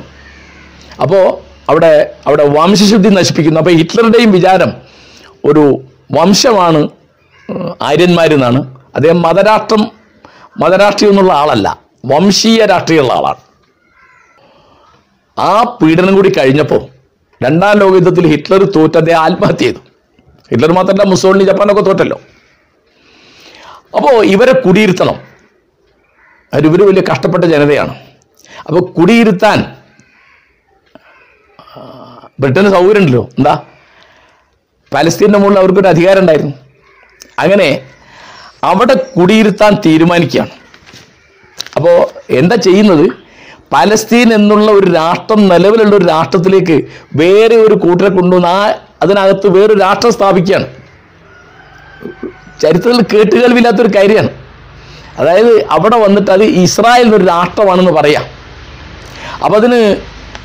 അപ്പോൾ അവിടെ അവിടെ വംശശുദ്ധി നശിപ്പിക്കുന്നു. അപ്പോൾ ഹിറ്റ്ലറുടെയും വിചാരം ഒരു വംശമാണ് ആര്യന്മാരെന്നാണ്. അദ്ദേഹം മതരാഷ്ട്രം മതരാഷ്ട്രീയം എന്നുള്ള ആളല്ല വംശീയ രാഷ്ട്രീയമുള്ള ആളാണ്. ആ പീഡനം കൂടി കഴിഞ്ഞപ്പോൾ രണ്ടാം ലോകയുദ്ധത്തിൽ ഹിറ്റ്ലർ തോറ്റ് ആത്മഹത്യ ചെയ്തു. ഹിറ്റ്ലർ മാത്രമല്ല മുസോളിനി ജപ്പാനൊക്കെ തോറ്റല്ലോ. അപ്പോൾ ഇവരെ കുടിയിരുത്തണം. അവർ ഇവർ വലിയ കഷ്ടപ്പെട്ട ജനതയാണ്. അപ്പോൾ കുടിയിരുത്താൻ ബ്രിട്ടന് സൗകര്യമുണ്ടല്ലോ. എന്താ? പാലസ്തീന്റെ മുകളിൽ അവർക്കൊരു അധികാരം ഉണ്ടായിരുന്നു. അങ്ങനെ അവിടെ കുടിയിരുത്താൻ തീരുമാനിക്കുകയാണ്. അപ്പോൾ എന്താ ചെയ്യുന്നത്? പലസ്തീൻ എന്നുള്ള ഒരു രാഷ്ട്രം നിലവിലുള്ള ഒരു രാഷ്ട്രത്തിലേക്ക് വേറെ ഒരു കൂട്ടരെ കൊണ്ടുവന്ന് ആ അതിനകത്ത് വേറൊരു രാഷ്ട്രം സ്ഥാപിക്കുകയാണ്. ചരിത്രത്തിൽ കേട്ടുകേൾവില്ലാത്തൊരു കാര്യമാണ്. അതായത് അവിടെ വന്നിട്ട് അത് ഇസ്രായേൽ ഒരു രാഷ്ട്രമാണെന്ന് പറയാം. അപ്പം അതിന്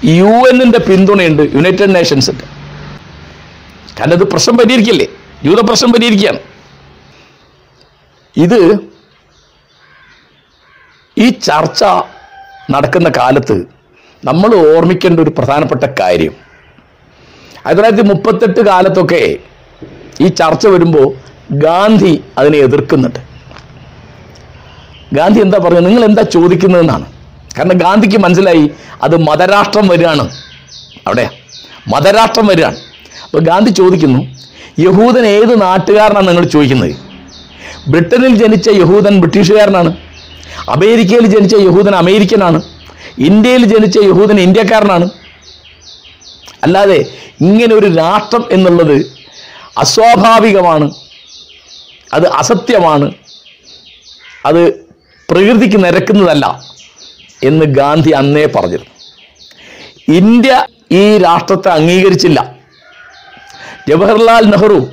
യു എന്നിന്റെ പിന്തുണയുണ്ട് യുണൈറ്റഡ് നേഷൻസിന്റെ കാരണം ഇത് പ്രശ്നം പരിഹരിക്കില്ലേ? ജൂത പ്രശ്നം പരിഹരിക്കുകയാണ്. ഇത് ഈ ചർച്ച നടക്കുന്ന കാലത്ത് നമ്മൾ ഓർമ്മിക്കേണ്ട ഒരു പ്രധാനപ്പെട്ട കാര്യം. ആയിരത്തി തൊള്ളായിരത്തി മുപ്പത്തെട്ട് കാലത്തൊക്കെ ഈ ചർച്ച വരുമ്പോൾ ഗാന്ധി അതിനെ എതിർക്കുന്നുണ്ട്. ഗാന്ധി എന്താ പറയുന്നത്? നിങ്ങൾ എന്താ ചോദിക്കുന്നതെന്നാണ്. കാരണം ഗാന്ധിക്ക് മനസ്സിലായി അത് മതരാഷ്ട്രം വരികയാണ് അവിടെ. മതരാഷ്ട്രം വരികയാണ്. അപ്പോൾ ഗാന്ധി ചോദിക്കുന്നു യഹൂദൻ ഏത് നാട്ടുകാരനാണ് നിങ്ങൾ ചോദിക്കുന്നത്? ബ്രിട്ടനിൽ ജനിച്ച യഹൂദൻ ബ്രിട്ടീഷുകാരനാണ്. അമേരിക്കയിൽ ജനിച്ച യഹൂദൻ അമേരിക്കനാണ്. ഇന്ത്യയിൽ ജനിച്ച യഹൂദൻ ഇന്ത്യക്കാരനാണ്. അല്ലാതെ ഇങ്ങനെ ഒരു രാഷ്ട്രം എന്നുള്ളത് അസ്വാഭാവികമാണ്. അത് അസത്യമാണ്. അത് പ്രകൃതിക്ക് നിരക്കുന്നതല്ല എന്ന് ഗാന്ധി അന്നേ പറഞ്ഞിരുന്നു. ഇന്ത്യ ഈ രാഷ്ട്രത്തെ അംഗീകരിച്ചില്ല. ജവഹർലാൽ നെഹ്റു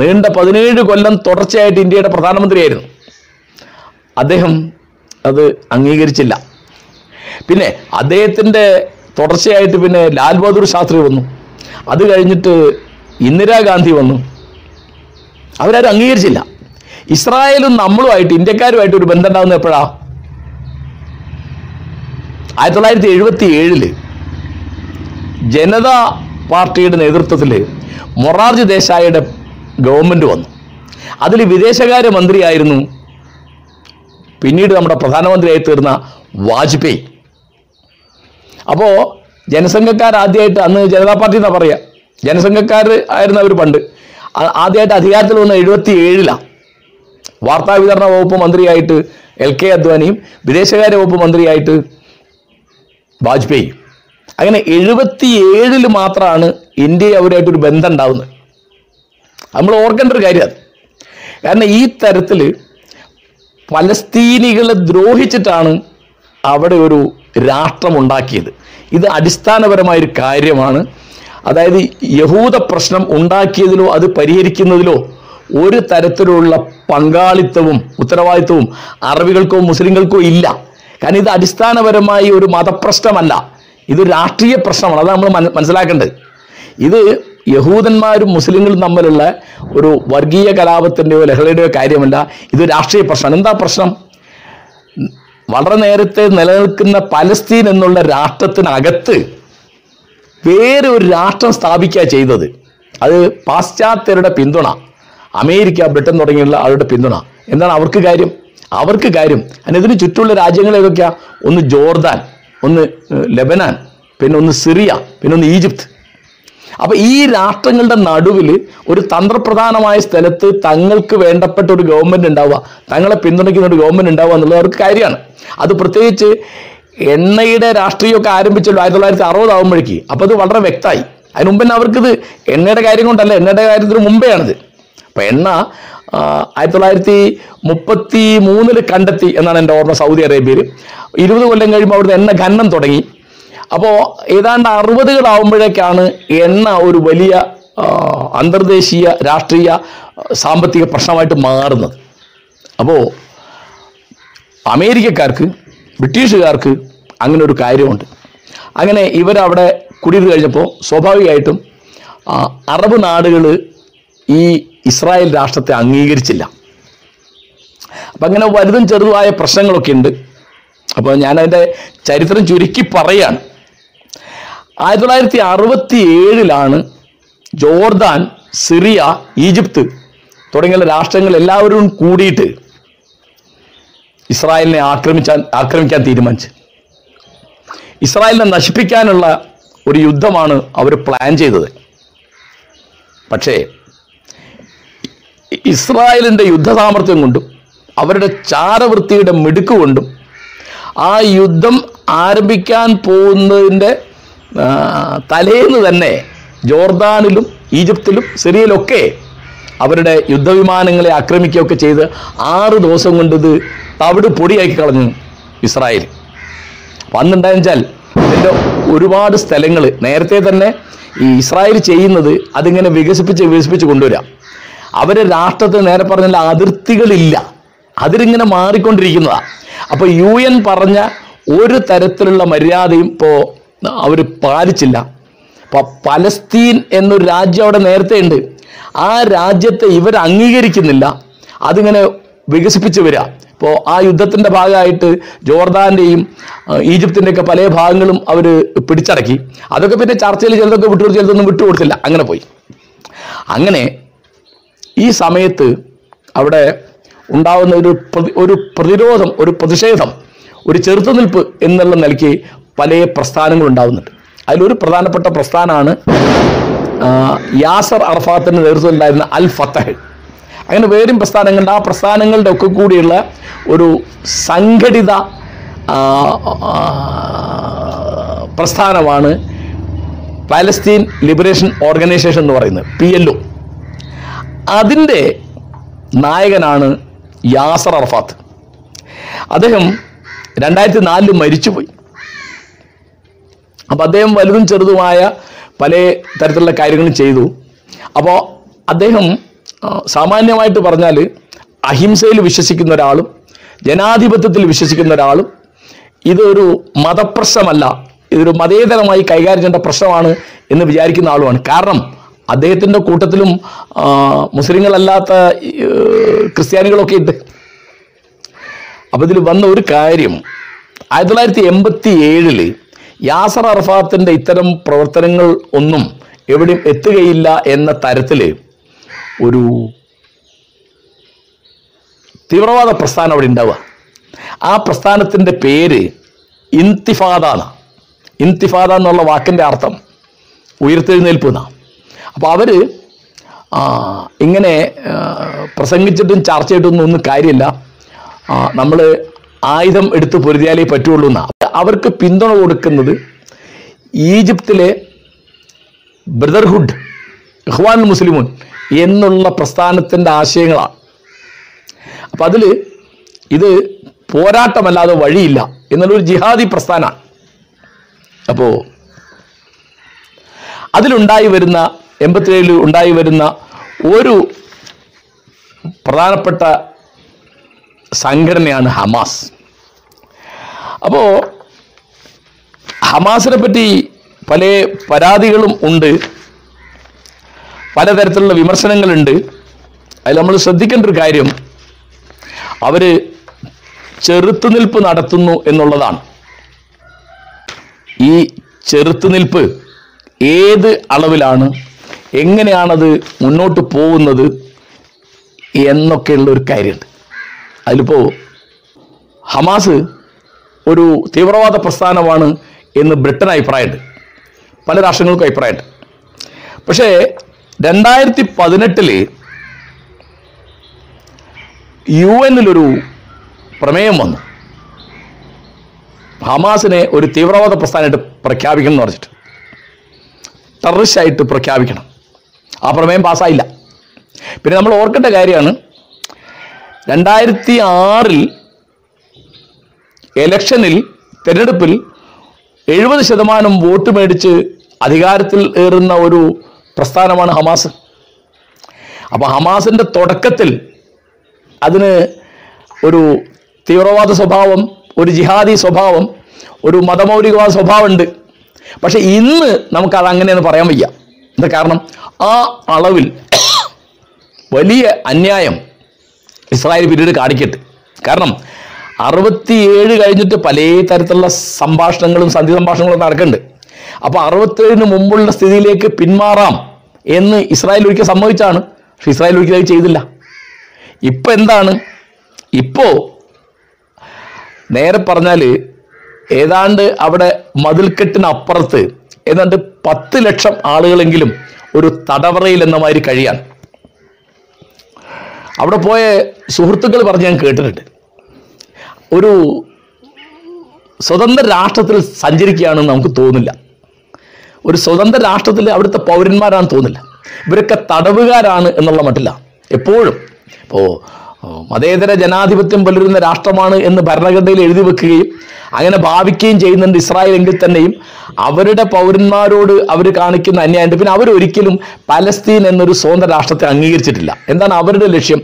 നീണ്ട പതിനേഴ് കൊല്ലം തുടർച്ചയായിട്ട് ഇന്ത്യയുടെ പ്രധാനമന്ത്രിയായിരുന്നു. അദ്ദേഹം അത് അംഗീകരിച്ചില്ല. പിന്നെ അദ്ദേഹത്തിന്റെ തുടർച്ചയായിട്ട് പിന്നെ ലാൽ ബഹദൂർ ശാസ്ത്രി വന്നു. അത് കഴിഞ്ഞിട്ട് ഇന്ദിരാഗാന്ധി വന്നു. അവരാരും അംഗീകരിച്ചില്ല. ഇസ്രായേലും നമ്മളുമായിട്ട് ഇന്ത്യക്കാരുമായിട്ട് ഒരു ബന്ധം ഉണ്ടാകുന്നത് എപ്പോഴാ? ആയിരത്തി തൊള്ളായിരത്തി എഴുപത്തി ഏഴിൽ ജനതാ പാർട്ടിയുടെ നേതൃത്വത്തിൽ മൊറാർജി ദേശായിയുടെ ഗവൺമെന്റ് വന്നു. അതിൽ വിദേശകാര്യ മന്ത്രിയായിരുന്നു പിന്നീട് നമ്മുടെ പ്രധാനമന്ത്രിയായി തീർന്ന വാജ്പേയി. അപ്പോൾ ജനസംഘക്കാർ ആദ്യമായിട്ട് അന്ന് ജനതാ പാർട്ടി എന്നാണ് പറയുക ജനസംഘക്കാർ ആയിരുന്നു അവർ പണ്ട്. ആദ്യമായിട്ട് അധികാരത്തിൽ വന്ന എഴുപത്തി ഏഴിലാണ് വാർത്താ വിതരണ വകുപ്പ് മന്ത്രിയായിട്ട് എൽ കെ അദ്വാനിയും വിദേശകാര്യ വകുപ്പ് മന്ത്രിയായിട്ട് വാജ്പേയി അങ്ങനെ എഴുപത്തി ഏഴിൽ മാത്രമാണ് ഇന്ത്യ അവരായിട്ടൊരു ബന്ധം ഉണ്ടാവുന്നത്. നമ്മൾ ഓർക്കേണ്ട ഒരു കാര്യം അത്. കാരണം ഈ തരത്തിൽ പലസ്തീനികളെ ദ്രോഹിച്ചിട്ടാണ് അവിടെ ഒരു രാഷ്ട്രം ഉണ്ടാക്കിയത്. ഇത് അടിസ്ഥാനപരമായൊരു കാര്യമാണ്. അതായത് യഹൂദ പ്രശ്നം ഉണ്ടാക്കിയതിലോ അത് പരിഹരിക്കുന്നതിലോ ഒരു തരത്തിലുള്ള പങ്കാളിത്തവും ഉത്തരവാദിത്വവും അറബികൾക്കോ മുസ്ലിങ്ങൾക്കോ ഇല്ല. കാരണം ഇത് അടിസ്ഥാനപരമായി ഒരു മതപ്രശ്നമല്ല. ഇത് രാഷ്ട്രീയ പ്രശ്നമാണ്. അത് നമ്മൾ മന- മനസ്സിലാക്കേണ്ടത്. ഇത് യഹൂദന്മാരും മുസ്ലിങ്ങളും തമ്മിലുള്ള ഒരു വർഗീയ കലാപത്തിന്റെയോ ലഹളയുടെയോ കാര്യമല്ല. ഇത് രാഷ്ട്രീയ പ്രശ്നം എന്താ പ്രശ്നം? വളരെ നേരത്തെ നിലനിൽക്കുന്ന പലസ്തീൻ എന്നുള്ള രാഷ്ട്രത്തിനകത്ത് വേറെ ഒരു രാഷ്ട്രം സ്ഥാപിക്കുക ചെയ്തത്. അത് പാശ്ചാത്യരുടെ പിന്തുണ. അമേരിക്ക ബ്രിട്ടൻ തുടങ്ങിയുള്ള അവരുടെ പിന്തുണ. എന്താണ് അവർക്ക് കാര്യം? അവർക്ക് കാര്യം. അതിന് ചുറ്റുമുള്ള രാജ്യങ്ങൾ ഏതൊക്കെയാണ് ഒന്ന് ജോർദാൻ ഒന്ന് ലെബനാൻ പിന്നെ ഒന്ന് സിറിയ പിന്നെ ഒന്ന് ഈജിപ്ത്. അപ്പൊ ഈ രാഷ്ട്രങ്ങളുടെ നടുവിൽ ഒരു തന്ത്രപ്രധാനമായ സ്ഥലത്ത് തങ്ങൾക്ക് വേണ്ടപ്പെട്ട ഒരു ഗവൺമെന്റ് ഉണ്ടാവുക തങ്ങളെ പിന്തുണയ്ക്കുന്ന ഒരു ഗവൺമെന്റ് ഉണ്ടാവുക എന്നുള്ളത് അവർക്ക് കാര്യമാണ്. അത് പ്രത്യേകിച്ച് എണ്ണയുടെ രാഷ്ട്രീയമൊക്കെ ആരംഭിച്ചല്ലോ ആയിരത്തി തൊള്ളായിരത്തി അറുപത് ആകുമ്പോഴേക്ക് അപ്പൊ അത് വളരെ വ്യക്തമായി. അതിന് മുമ്പ് തന്നെ അവർക്കിത് എണ്ണയുടെ കാര്യം കൊണ്ടല്ല എണ്ണയുടെ കാര്യത്തിന് മുമ്പേ ആണിത് അപ്പൊ എണ്ണ ആയിരത്തി തൊള്ളായിരത്തി മുപ്പത്തി മൂന്നിൽ കണ്ടെത്തി എന്നാണ് എന്റെ ഓർമ്മ സൗദി അറേബ്യയിൽ ഇരുപത് കൊല്ലം കഴിയുമ്പോൾ അവിടുത്തെ എണ്ണ ഖനനം തുടങ്ങി. അപ്പോൾ ഏതാണ്ട് അറുപതുകളാവുമ്പോഴേക്കാണ് എണ്ണ ഒരു വലിയ അന്തർദേശീയ രാഷ്ട്രീയ സാമ്പത്തിക പ്രശ്നമായിട്ട് മാറുന്നത്. അപ്പോൾ അമേരിക്കക്കാർക്ക് ബ്രിട്ടീഷുകാർക്ക് അങ്ങനെ ഒരു കാര്യമുണ്ട്. അങ്ങനെ ഇവരവിടെ കുടിയത് കഴിഞ്ഞപ്പോൾ സ്വാഭാവികമായിട്ടും അറബ് നാടുകൾ ഈ ഇസ്രായേൽ രാഷ്ട്രത്തെ അംഗീകരിച്ചില്ല. അപ്പം അങ്ങനെ വലുതും ചെറുതുമായ പ്രശ്നങ്ങളൊക്കെ ഉണ്ട്. അപ്പോൾ ഞാനതിന്റെ ചരിത്രം ചുരുക്കി പറയാണ്. ആയിരത്തി തൊള്ളായിരത്തി അറുപത്തി ഏഴിലാണ് ജോർദാൻ സിറിയ ഈജിപ്ത് തുടങ്ങിയ രാഷ്ട്രങ്ങൾ എല്ലാവരും കൂടിയിട്ട് ഇസ്രായേലിനെ ആക്രമിച്ചാൻ ആക്രമിക്കാൻ തീരുമാനിച്ചു. ഇസ്രായേലിനെ നശിപ്പിക്കാനുള്ള ഒരു യുദ്ധമാണ് അവർ പ്ലാൻ ചെയ്തത്. പക്ഷേ ഇസ്രായേലിന്റെ യുദ്ധസാമർഥ്യം കൊണ്ടും അവരുടെ ചാരവൃത്തിയുടെ മിടുക്ക് കൊണ്ടും ആ യുദ്ധം ആരംഭിക്കാൻ പോകുന്നതിന്റെ തലേന്ന് തന്നെ ജോർദാനിലും ഈജിപ്തിലും സിറിയയിലൊക്കെ അവരുടെ യുദ്ധവിമാനങ്ങളെ ആക്രമിക്കുകയൊക്കെ ചെയ്ത് ആറ് ദിവസം കൊണ്ട് ഇത് തവിട് പൊടിയാക്കി കളഞ്ഞു ഇസ്രായേൽ. അപ്പം അന്നുണ്ടായെന്ന് വെച്ചാൽ ഇതിന്റെ ഒരുപാട് സ്ഥലങ്ങൾ നേരത്തെ തന്നെ ഈ ഇസ്രായേൽ ചെയ്യുന്നത് അതിങ്ങനെ വികസിപ്പിച്ച് വികസിപ്പിച്ച് കൊണ്ടുവരാം. അവരെ രാഷ്ട്രത്തെ നേരെ പറഞ്ഞാൽ അതിർത്തികളില്ല. അതിരിങ്ങനെ മാറിക്കൊണ്ടിരിക്കുന്നതാണ് അപ്പോൾ യു എൻ പറഞ്ഞ ഒരു തരത്തിലുള്ള മര്യാദയും ഇപ്പോൾ അവർ പാലിച്ചില്ല. പലസ്തീൻ എന്നൊരു രാജ്യം അവിടെ നേരത്തെ ഉണ്ട്. ആ രാജ്യത്തെ ഇവർ അംഗീകരിക്കുന്നില്ല. അതിങ്ങനെ വികസിപ്പിച്ച് വരിക. ഇപ്പോൾ ആ യുദ്ധത്തിന്റെ ഭാഗമായിട്ട് ജോർദാന്റെയും ഈജിപ്തിന്റെയൊക്കെ പല ഭാഗങ്ങളും അവർ പിടിച്ചടക്കി. അതൊക്കെ പിന്നെ ചർച്ചയിൽ ചിലതൊക്കെ വിട്ടുകൊടുത്ത് ചിലതൊന്നും വിട്ടുകൊടുത്തില്ല. അങ്ങനെ പോയി. അങ്ങനെ ഈ സമയത്ത് അവിടെ ഉണ്ടാവുന്ന ഒരു ഒരു പ്രതിരോധം ഒരു പ്രതിഷേധം ഒരു ചെറുത്തുനിൽപ്പ് എന്നുള്ള നിലയ്ക്ക് പല പ്രസ്ഥാനങ്ങൾ ഉണ്ടാവുന്നുണ്ട് അതിലൊരു പ്രധാനപ്പെട്ട പ്രസ്ഥാനമാണ് യാസർ യാസർ നേതൃത്വം ഉണ്ടായിരുന്ന അൽ ഫത്തഹ്. അങ്ങനെ വേറെയും പ്രസ്ഥാനങ്ങളുണ്ട്. ആ പ്രസ്ഥാനങ്ങളുടെ ഒക്കെ കൂടിയുള്ള ഒരു സംഘടിത പ്രസ്ഥാനമാണ് പാലസ്തീൻ ലിബറേഷൻ ഓർഗനൈസേഷൻ എന്ന് പറയുന്നത് പി എൽ ഒ. അതിന്റെ നായകനാണ് യാസർ അറഫാത്ത് അദ്ദേഹം രണ്ടായിരത്തി നാലിൽ മരിച്ചുപോയി. അപ്പോൾ അദ്ദേഹം വലുതും ചെറുതുമായ പല തരത്തിലുള്ള കാര്യങ്ങളും ചെയ്തു. അപ്പോൾ അദ്ദേഹം സാമാന്യമായിട്ട് പറഞ്ഞാൽ അഹിംസയിൽ വിശ്വസിക്കുന്ന ഒരാളും ജനാധിപത്യത്തിൽ വിശ്വസിക്കുന്ന ഒരാളും ഇതൊരു മതപ്രശ്നമല്ല. ഇതൊരു മതേതരമായി കൈകാര്യം ചെയ്യേണ്ട പ്രശ്നമാണ് എന്ന് വിചാരിക്കുന്ന ആളുമാണ്. കാരണം അദ്ദേഹത്തിന്റെ കൂട്ടത്തിലും മുസ്ലിങ്ങളല്ലാത്ത ക്രിസ്ത്യാനികളൊക്കെ ഉണ്ട്. അപ്പോൾ ഇതിൽ വന്ന ഒരു കാര്യം ആയിരത്തി തൊള്ളായിരത്തി എൺപത്തി ഏഴിൽ യാസർ അറഫാത്തിന്റെ ഇത്തരം പ്രവർത്തനങ്ങൾ ഒന്നും എവിടെയും എത്തുകയില്ല എന്ന തരത്തിൽ ഒരു തീവ്രവാദ പ്രസ്ഥാനം അവിടെ ഉണ്ടാവുക. ആ പ്രസ്ഥാനത്തിന്റെ പേര് ഇൻതിഫാദ ഇന്തിഫാദ ഇൻതിഫാദ എന്നുള്ള വാക്കിന്റെ അർത്ഥം ഉയർത്തെഴുന്നേൽപ്പ് എന്നാ. അപ്പോൾ അവർ ഇങ്ങനെ പ്രസംഗിച്ചിട്ടും ചർച്ച ചെയ്തിട്ടൊന്നും ഒന്നും കാര്യമില്ല. നമ്മൾ ആയുധം എടുത്ത് പൊരുതിയാലേ പറ്റുള്ളൂ അവർക്ക് പിന്തുണ കൊടുക്കുന്നത് ഈജിപ്തിലെ ബ്രദർഹുഡ് ഇഹ്വാൻ മുസ്ലിമുൻ എന്നുള്ള പ്രസ്ഥാനത്തിന്റെ ആശയങ്ങളാണ്. അപ്പം അതിൽ ഇത് പോരാട്ടമല്ലാതെ വഴിയില്ല എന്നുള്ളൊരു ജിഹാദി പ്രസ്ഥാനമാണ്. അപ്പോൾ അതിലുണ്ടായി വരുന്ന എൺപത്തിയേഴിൽ ഉണ്ടായി വരുന്ന ഒരു പ്രധാനപ്പെട്ട സംഘടനയാണ് ഹമാസ്. അപ്പോൾ ഹമാസിനെ പറ്റി പല പരാതികളും ഉണ്ട്. പലതരത്തിലുള്ള വിമർശനങ്ങളുണ്ട്. അതിൽ നമ്മൾ ശ്രദ്ധിക്കേണ്ട ഒരു കാര്യം അവർ ചെറുത്തുനിൽപ്പ് നടത്തുന്നു എന്നുള്ളതാണ്. ഈ ചെറുത്തുനിൽപ്പ് ഏത് അളവിലാണ് എങ്ങനെയാണത് മുന്നോട്ട് പോകുന്നത് എന്നൊക്കെയുള്ള ഒരു കാര്യമുണ്ട്. അതിലിപ്പോൾ ഹമാസ് ഒരു തീവ്രവാദ പ്രസ്ഥാനമാണ് എന്ന് ബ്രിട്ടൻ അഭിപ്രായമുണ്ട്. പല രാഷ്ട്രങ്ങൾക്കും അഭിപ്രായമുണ്ട്. പക്ഷേ രണ്ടായിരത്തി പതിനെട്ടിൽ യു എന്നിലൊരു പ്രമേയം വന്നു. ഹമാസിനെ ഒരു തീവ്രവാദ പ്രസ്ഥാനമായിട്ട് പ്രഖ്യാപിക്കണം എന്ന് പറഞ്ഞിട്ട്. ടെററിസ്റ്റായിട്ട് പ്രഖ്യാപിക്കണം. ആ പ്രമേയം പാസ്സായില്ല. പിന്നെ നമ്മൾ ഓർക്കേണ്ട കാര്യമാണ് രണ്ടായിരത്തി ആറിൽ എലക്ഷനിൽ തിരഞ്ഞെടുപ്പിൽ എഴുപത് ശതമാനം വോട്ട് മേടിച്ച് അധികാരത്തിൽ ഏറുന്ന ഒരു പ്രസ്ഥാനമാണ് ഹമാസ്. അപ്പോൾ ഹമാസിന്റെ തുടക്കത്തിൽ അതിന് ഒരു തീവ്രവാദ സ്വഭാവം ഒരു ജിഹാദി സ്വഭാവം ഒരു മതമൗലികവാദ സ്വഭാവമുണ്ട്. പക്ഷെ ഇന്ന് നമുക്കത് അങ്ങനെയെന്ന് പറയാൻ വയ്യ. എന്താ കാരണം? ആ അളവിൽ വലിയ അന്യായം ഇസ്രായേൽ പിന്നീട് കാണിക്കട്ടെ. കാരണം അറുപത്തിയേഴ് കഴിഞ്ഞിട്ട് പല തരത്തിലുള്ള സംഭാഷണങ്ങളും സന്ധി സംഭാഷണങ്ങളും നടക്കുന്നുണ്ട്. അപ്പോൾ അറുപത്തേഴിന് മുമ്പുള്ള സ്ഥിതിയിലേക്ക് പിന്മാറാം എന്ന് ഇസ്രായേൽ ഒരിക്കൽ സമ്മതിച്ചാണ്. പക്ഷെ ഇസ്രായേൽ ഒരിക്കലും അത് ചെയ്തില്ല. ഇപ്പൊ എന്താണ്? ഇപ്പോ നേരെ പറഞ്ഞാൽ ഏതാണ്ട് അവിടെ മതിൽക്കെട്ടിനപ്പുറത്ത് ഏതാണ്ട് പത്ത് ലക്ഷം ആളുകളെങ്കിലും ഒരു തടവറയിൽ എന്ന മാതിരി കഴിയാണ്. അവിടെ പോയ സുഹൃത്തുക്കൾ പറഞ്ഞ് ഞാൻ കേട്ടിട്ടുണ്ട്. ഒരു സ്വതന്ത്ര രാഷ്ട്രത്തിൽ സഞ്ചരിക്കുകയാണെന്ന് നമുക്ക് തോന്നില്ല ഒരു സ്വതന്ത്ര രാഷ്ട്രത്തിൽ അവിടുത്തെ പൗരന്മാരാണെന്ന് തോന്നില്ല ഇവരൊക്കെ തടവുകാരാണ് എന്നുള്ള മട്ടില്ല എപ്പോഴും. ഇപ്പോൾ മതേതര ജനാധിപത്യം പുലരുന്ന രാഷ്ട്രമാണ് എന്ന് ഭരണഘടനയിൽ എഴുതി വെക്കുകയും അങ്ങനെ ഭാവിക്കുകയും ചെയ്യുന്നുണ്ട് ഇസ്രായേൽ എങ്കിൽ തന്നെയും. അവരുടെ പൗരന്മാരോട് അവർ കാണിക്കുന്ന അന്യായമുണ്ട് പിന്നെ അവരൊരിക്കലും പലസ്തീൻ എന്നൊരു സ്വതന്ത്ര രാഷ്ട്രത്തെ അംഗീകരിച്ചിട്ടില്ല. എന്താണ് അവരുടെ ലക്ഷ്യം?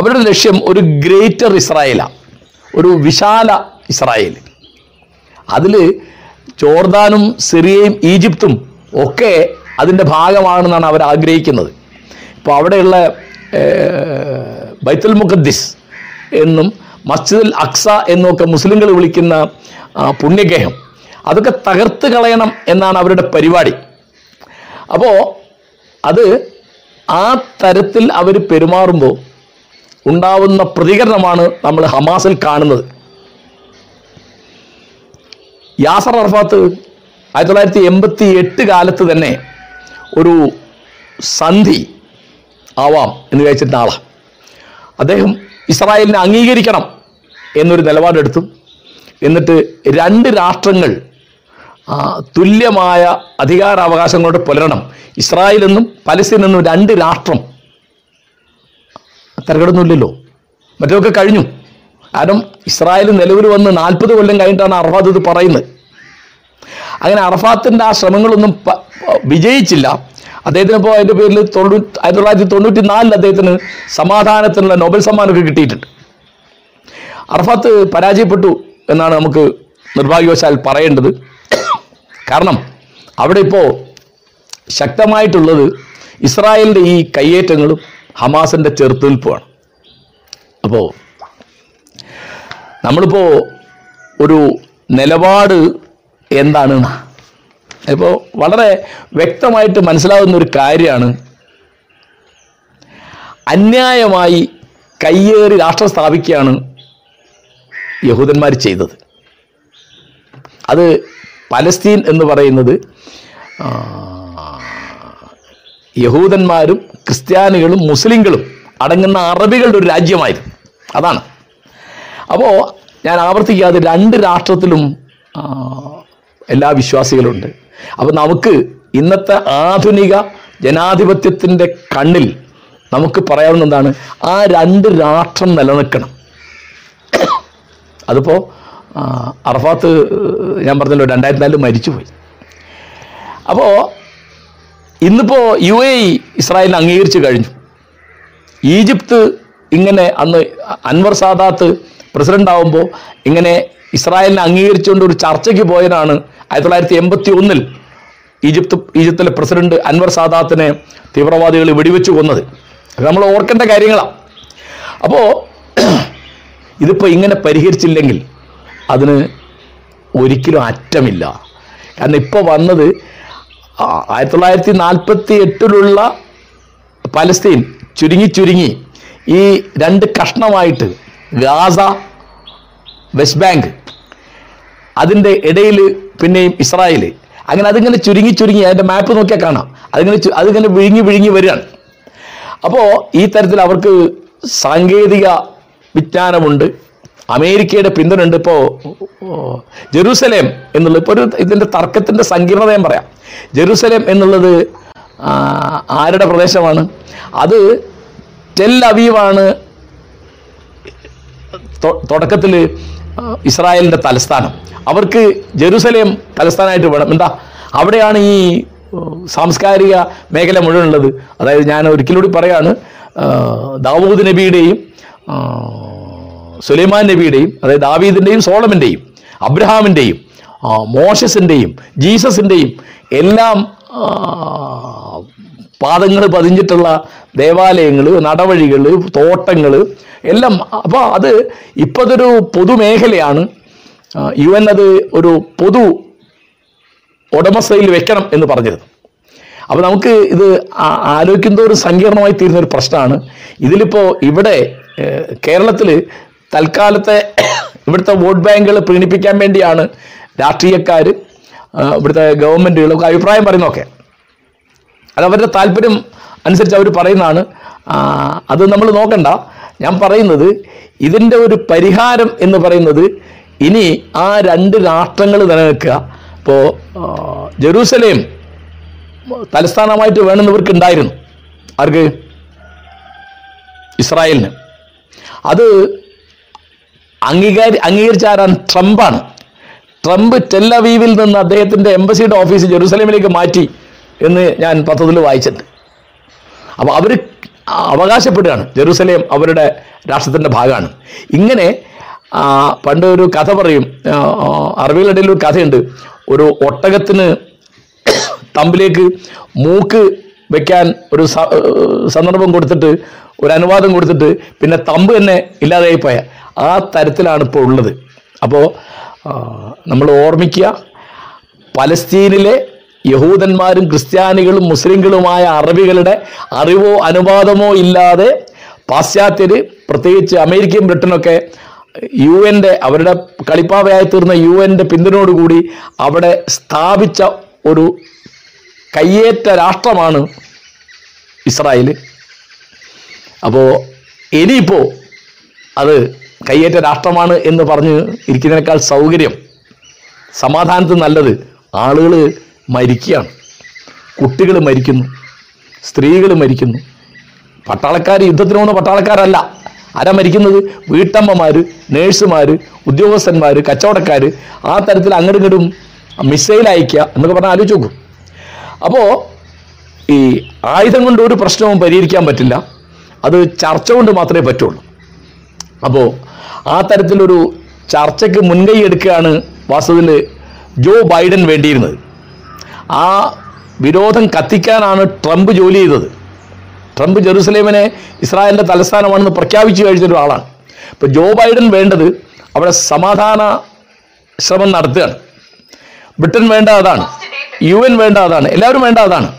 അവരുടെ ലക്ഷ്യം ഒരു ഗ്രേറ്റർ ഇസ്രായേലാണ് ഒരു വിശാല ഇസ്രായേൽ. അതിൽ ജോർദാനും സിറിയയും ഈജിപ്തും ഒക്കെ അതിന്റെ ഭാഗമാണെന്നാണ് അവർ ആഗ്രഹിക്കുന്നത്. ഇപ്പോൾ അവിടെയുള്ള ബൈത്തുൽ മുഖദ്ദിസ് എന്നും മസ്ജിദുൽ അക്സ എന്നൊക്കെ മുസ്ലിങ്ങൾ വിളിക്കുന്ന പുണ്യഗേഹം അതൊക്കെ തകർത്ത് കളയണം എന്നാണ് അവരുടെ പരിപാടി. അപ്പോൾ അത് ആ തരത്തിൽ അവർ പെരുമാറുമ്പോൾ ഉണ്ടാവുന്ന പ്രതികരണമാണ് നമ്മൾ ഹമാസിൽ കാണുന്നത്. യാസർ അറഫാത്ത് ആയിരത്തി തൊള്ളായിരത്തി എൺപത്തി എട്ട് കാലത്ത് തന്നെ ഒരു സന്ധി ആവാം എന്ന് വിചാരിച്ചിരുന്ന ആളാണ് അദ്ദേഹം ഇസ്രായേലിനെ അംഗീകരിക്കണം എന്നൊരു നിലപാടെടുത്തു. എന്നിട്ട് രണ്ട് രാഷ്ട്രങ്ങൾ തുല്യമായ അധികാരാവകാശങ്ങളോട് പുലരണം. ഇസ്രായേൽ എന്നും പലസ്തീൻ എന്നും രണ്ട് രാഷ്ട്രം തിരക്കിടുന്നില്ലല്ലോ മറ്റൊക്കെ കഴിഞ്ഞു. കാരണം ഇസ്രായേൽ നിലവിൽ വന്ന് നാൽപ്പത് കൊല്ലം കഴിഞ്ഞിട്ടാണ് അറഫാത്ത് ഇത് പറയുന്നത്. അങ്ങനെ അറഫാത്തിന്റെ ആ ശ്രമങ്ങളൊന്നും വിജയിച്ചില്ല. അദ്ദേഹത്തിന് ഇപ്പോൾ അതിന്റെ പേരിൽ തൊണ്ണൂറ്റി ആയിരത്തി തൊള്ളായിരത്തി തൊണ്ണൂറ്റി നാലിൽ അദ്ദേഹത്തിന് സമാധാനത്തിനുള്ള നോബൽ സമ്മാനമൊക്കെ കിട്ടിയിട്ടുണ്ട്. അറഫാത്ത് പരാജയപ്പെട്ടു എന്നാണ് നമുക്ക് നിർഭാഗ്യവശാൽ പറയേണ്ടത്. കാരണം അവിടെ ഇപ്പോൾ ശക്തമായിട്ടുള്ളത് ഇസ്രായേലിന്റെ ഈ കയ്യേറ്റങ്ങളും ഹമാസിന്റെ ചെറുത്തുനിൽപ്പാണ് അപ്പോൾ നമ്മളിപ്പോൾ ഒരു നിലപാട് എന്താണ് ഇപ്പോൾ വളരെ വ്യക്തമായിട്ട് മനസ്സിലാവുന്ന ഒരു കാര്യമാണ്. അന്യായമായി കയ്യേറി രാഷ്ട്രം സ്ഥാപിക്കുകയാണ് യഹൂദന്മാർ ചെയ്തത്. അത് പലസ്തീൻ എന്ന് പറയുന്നത് യഹൂദന്മാരും ക്രിസ്ത്യാനികളും മുസ്ലിങ്ങളും അടങ്ങുന്ന അറബികളുടെ ഒരു രാജ്യമായിരുന്നു. അതാണ്. അപ്പോൾ ഞാൻ ആവർത്തിക്കാതെ രണ്ട് രാഷ്ട്രത്തിലും എല്ലാ വിശ്വാസികളുണ്ട്. അപ്പോൾ നമുക്ക് ഇന്നത്തെ ആധുനിക ജനാധിപത്യത്തിന്റെ കണ്ണിൽ നമുക്ക് പറയാവുന്ന എന്താണ്? ആ രണ്ട് രാഷ്ട്രം നിലനിൽക്കണം. അതിപ്പോൾ അറഫാത്ത് ഞാൻ പറഞ്ഞല്ലോ രണ്ടായിരത്തി നാലിൽ മരിച്ചുപോയി. അപ്പോൾ ഇന്നിപ്പോ യു എ ഇ ഇസ്രായേലിനെ അംഗീകരിച്ചു കഴിഞ്ഞു. ഈജിപ്ത് ഇങ്ങനെ അന്ന് അൻവർ സാദാത്ത് പ്രസിഡന്റ് ആവുമ്പോൾ ഇങ്ങനെ ഇസ്രായേലിനെ അംഗീകരിച്ചുകൊണ്ട് ഒരു ചർച്ചയ്ക്ക് പോയതാണ് ആയിരത്തി തൊള്ളായിരത്തി എൺപത്തി ഒന്നിൽ ഈജിപ്ത് ഈജിപ്തിലെ പ്രസിഡന്റ് അൻവർ സാദാത്തിനെ തീവ്രവാദികൾ വെടിവെച്ച് കൊന്നത്. നമ്മൾ ഓർക്കേണ്ട കാര്യങ്ങളാണ് അപ്പോൾ (clears throat) ഇതിപ്പോൾ ഇങ്ങനെ പരിഹരിച്ചില്ലെങ്കിൽ അതിന് ഒരിക്കലും അറ്റമില്ല. കാരണം ഇപ്പോൾ വന്നത് ആയിരത്തി തൊള്ളായിരത്തി നാൽപ്പത്തി എട്ടിലുള്ള പലസ്തീൻ ചുരുങ്ങി ചുരുങ്ങി ഈ രണ്ട് കഷ്ണമായിട്ട് ഗാസ വെസ്റ്റ് ബാങ്ക് അതിന്റെ ഇടയിൽ പിന്നെയും ഇസ്രായേൽ അങ്ങനെ അതിങ്ങനെ ചുരുങ്ങി ചുരുങ്ങി അതിന്റെ മാപ്പ് നോക്കിയാൽ കാണാം. അതിങ്ങനെ അതിങ്ങനെ വിഴുങ്ങി വിഴുങ്ങി വരികയാണ്. അപ്പോൾ ഈ തരത്തിൽ അവർക്ക് സാങ്കേതിക വിജ്ഞാനമുണ്ട്. അമേരിക്കയുടെ പിന്തുണയുണ്ട് ഇപ്പോൾ ജെറൂസലേം എന്നുള്ളത് ഇപ്പോൾ ഒരു ഇതിന്റെ തർക്കത്തിന്റെ സങ്കീർണത ഞാൻ പറയാം. ജെറൂസലേം എന്നുള്ളത് ആരുടെ പ്രദേശമാണ്? അത് ടെൽ അവീവാണ് തുടക്കത്തിൽ ഇസ്രായേലിന്റെ തലസ്ഥാനം. അവർക്ക് ജെറുസലേം തലസ്ഥാനമായിട്ട് വേണം. എന്താ? അവിടെയാണ് ഈ സാംസ്കാരിക മേഖല മുഴുവൻ ഉള്ളത് അതായത് ഞാൻ ഒരിക്കലൂടി പറയാണ് ദാവൂദ് നബിയുടെയും സുലൈമാൻ നബിയുടെയും അതായത് ദാവീദിന്റെയും സോളമിന്റെയും അബ്രഹാമിന്റെയും മോഷസിന്റെയും ജീസസിന്റെയും എല്ലാം പാദങ്ങൾ പതിഞ്ഞിട്ടുള്ള ദേവാലയങ്ങൾ നടവഴികൾ തോട്ടങ്ങൾ എല്ലാം. അപ്പോൾ അത് ഇപ്പോൾ അതൊരു പൊതുമേഖലയാണ് യു എൻ അത് ഒരു പൊതു ഉടമസ്ഥയിൽ വെക്കണം എന്ന് പറഞ്ഞിരുന്നു അപ്പോൾ നമുക്ക് ഇത് ആലോചിക്കുന്ന ഒരു സങ്കീർണമായി തീരുന്ന ഒരു പ്രശ്നമാണ്. ഇതിലിപ്പോൾ ഇവിടെ കേരളത്തിൽ തൽക്കാലത്തെ ഇവിടുത്തെ വോട്ട് ബാങ്കുകൾ പ്രീണിപ്പിക്കാൻ വേണ്ടിയാണ് രാഷ്ട്രീയക്കാർ ഇവിടുത്തെ ഗവൺമെന്റുകളൊക്കെ അഭിപ്രായം പറയുന്നതൊക്കെ അത് അവരുടെ താല്പര്യം അനുസരിച്ച് അവർ പറയുന്നതാണ്. അത് നമ്മൾ നോക്കണ്ട. ഞാൻ പറയുന്നത് ഇതിന്റെ ഒരു പരിഹാരം എന്ന് പറയുന്നത് ഇനി ആ രണ്ട് രാഷ്ട്രങ്ങൾ നിലനിൽക്കുക. ഇപ്പോൾ ജെറൂസലേം തലസ്ഥാനമായിട്ട് വേണമെന്ന് ഇവർക്ക് ഉണ്ടായിരുന്നു. ആർക്ക്? ഇസ്രായേലിന്. അത് അംഗീകാരി അംഗീകരിച്ച ആരാൻ ട്രംപാണ്. ട്രംപ് ടെല്ലവീവിൽ നിന്ന് അദ്ദേഹത്തിന്റെ എംബസിയുടെ ഓഫീസ് ജെറുസലേമിലേക്ക് മാറ്റി എന്ന് ഞാൻ പത്രത്തിൽ വായിച്ചിട്ടുണ്ട്. അപ്പോൾ അവർ അവകാശപ്പെടുകയാണ്. ജെറുസലേം അവരുടെ രാഷ്ട്രത്തിന്റെ ഭാഗമാണ്. ഇങ്ങനെ പണ്ട് ഒരു കഥ പറയും. അറബികളുടെ ഒരു കഥയുണ്ട്. ഒരു ഒട്ടകത്തിന് തമ്പിലേക്ക് മൂക്ക് വെക്കാൻ ഒരു സന്ദർഭം കൊടുത്തിട്ട് ഒരു അനുവാദം കൊടുത്തിട്ട് പിന്നെ തമ്പ് തന്നെ ഇല്ലാതായി പോയ ആ തരത്തിലാണ് ഇപ്പോൾ ഉള്ളത്. അപ്പോൾ നമ്മൾ ഓർമ്മിക്കുക പലസ്തീനിലെ യഹൂദന്മാരും ക്രിസ്ത്യാനികളും മുസ്ലിങ്ങളുമായ അറബികളുടെ അറിവോ അനുവാദമോ ഇല്ലാതെ പാശ്ചാത്യര് പ്രത്യേകിച്ച് അമേരിക്കയും ബ്രിട്ടനൊക്കെ യു എന്റെ അവരുടെ കളിപ്പാവയായി തീർന്ന യു എന്റെ പിന്തുണയോടുകൂടി അവിടെ സ്ഥാപിച്ച ഒരു കയ്യേറ്റ രാഷ്ട്രമാണ് ഇസ്രായേൽ അപ്പോൾ ഇനിയിപ്പോൾ അത് കയ്യേറ്റ രാഷ്ട്രമാണ് എന്ന് പറഞ്ഞ് ഇരിക്കുന്നതിനേക്കാൾ സൗകര്യം സമാധാനത്തിന് നല്ലത് ആളുകൾ മരിക്കുകയാണ്. കുട്ടികൾ മരിക്കുന്നു സ്ത്രീകൾ മരിക്കുന്നു. പട്ടാളക്കാർ യുദ്ധത്തിന് പോകുന്ന പട്ടാളക്കാരല്ല. ആരാ മരിക്കുന്നത്? വീട്ടമ്മമാർ നേഴ്സുമാർ ഉദ്യോഗസ്ഥന്മാർ കച്ചവടക്കാർ ആ തരത്തിൽ അങ്ങോട്ടും ഇങ്ങോട്ടും മിസൈൽ അയക്കുക എന്നൊക്കെ പറഞ്ഞാൽ ആലോചിച്ച് നോക്കും. അപ്പോൾ ഈ ആയുധം കൊണ്ട് ഒരു പ്രശ്നവും പരിഹരിക്കാൻ പറ്റില്ല. അത് ചർച്ച കൊണ്ട് മാത്രമേ പറ്റുള്ളൂ. അപ്പോൾ ആ തരത്തിലൊരു ചർച്ചയ്ക്ക് മുൻകൈ എടുക്കുകയാണ് വാസ്തവത്തിൽ ജോ ബൈഡൻ വേണ്ടിയിരുന്നത്. ആ വിരോധം കത്തിക്കാനാണ് ട്രംപ് ജോലി ചെയ്തത്. ട്രംപ് ജെറുസലേമിനെ ഇസ്രായേലിന്റെ തലസ്ഥാനമാണെന്ന് പ്രഖ്യാപിച്ചു കഴിഞ്ഞ ഒരാളാണ് ഇപ്പോൾ ജോ ബൈഡൻ വേണ്ടത് അവിടെ സമാധാന ശ്രമം നടത്തുകയാണ്. ബ്രിട്ടൻ വേണ്ട അതാണ്. യു എൻ വേണ്ട അതാണ്. എല്ലാവരും വേണ്ട അതാണ്.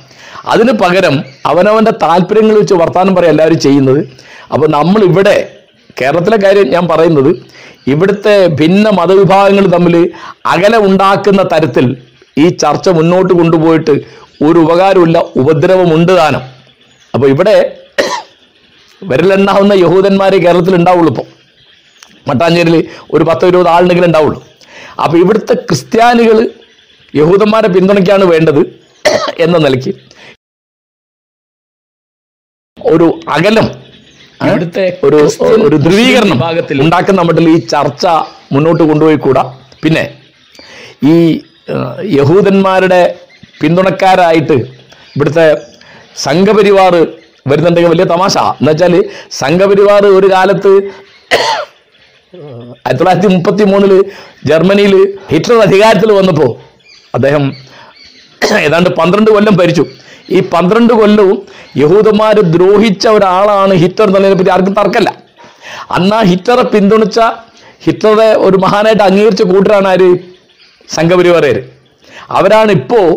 അതിന് പകരം അവനവന്റെ താല്പര്യങ്ങൾ വെച്ച് വർത്തമാനം പറയാം എല്ലാവരും ചെയ്യുന്നത്. അപ്പോൾ നമ്മൾ ഇവിടെ കേരളത്തിലെ കാര്യം ഞാൻ പറയുന്നത് ഇവിടുത്തെ ഭിന്ന മതവിഭാഗങ്ങൾ തമ്മിൽ അകല ഉണ്ടാക്കുന്ന തരത്തിൽ ഈ ചർച്ച മുന്നോട്ട് കൊണ്ടുപോയിട്ട് ഒരു ഉപകാരമില്ല ഉപദ്രവമുണ്ട് താനും അപ്പോൾ ഇവിടെ (coughs) വിരലെണ്ണാവുന്ന യഹൂദന്മാരെ കേരളത്തിൽ ഉണ്ടാവുള്ളൂ ഇപ്പോൾ മട്ടാഞ്ചേരിയിൽ ഒരു പത്തോ ഇരുപത് ആളുണ്ടെങ്കിലും ഉണ്ടാവുള്ളൂ അപ്പോൾ ഇവിടുത്തെ ക്രിസ്ത്യാനികൾ യഹൂദന്മാരെ പിന്തുണയ്ക്കാണ് വേണ്ടത് (coughs) എന്ന നിലയ്ക്ക് ഒരു അകലം? ഇവിടുത്തെ ഒരു ഒരു ധ്രുവീകരണം ഭാഗത്തിൽ ഉണ്ടാക്കുന്ന മട്ടിൽ ഈ ചർച്ച മുന്നോട്ട് കൊണ്ടുപോയി കൂടാ. പിന്നെ ഈ യഹൂദന്മാരുടെ പിന്തുണക്കാരായിട്ട് ഇവിടുത്തെ സംഘപരിവാർ വരുന്നുണ്ടെങ്കിൽ വലിയ തമാശ. എന്ന് വെച്ചാൽ സംഘപരിവാർ ഒരു കാലത്ത് ആയിരത്തി തൊള്ളായിരത്തി മുപ്പത്തി മൂന്നിൽ ജർമ്മനിയിൽ ഹിറ്റ്ലർ അധികാരത്തിൽ വന്നപ്പോൾ അദ്ദേഹം ഏതാണ്ട് പന്ത്രണ്ട് കൊല്ലം ഭരിച്ചു. ഈ പന്ത്രണ്ട് കൊല്ലവും യഹൂദന്മാർ ദ്രോഹിച്ച ഒരാളാണ് ഹിറ്റർ എന്നുള്ളതിനെ പറ്റി ആർക്കും തർക്കമല്ല. അന്ന് ഹിറ്ററെ പിന്തുണച്ച ഹിറ്ററെ ഒരു മഹാനായിട്ട് അംഗീകരിച്ച കൂട്ടരാണ് ആര്? സംഘപരിവാരർ അവരാണ് ഇപ്പോൾ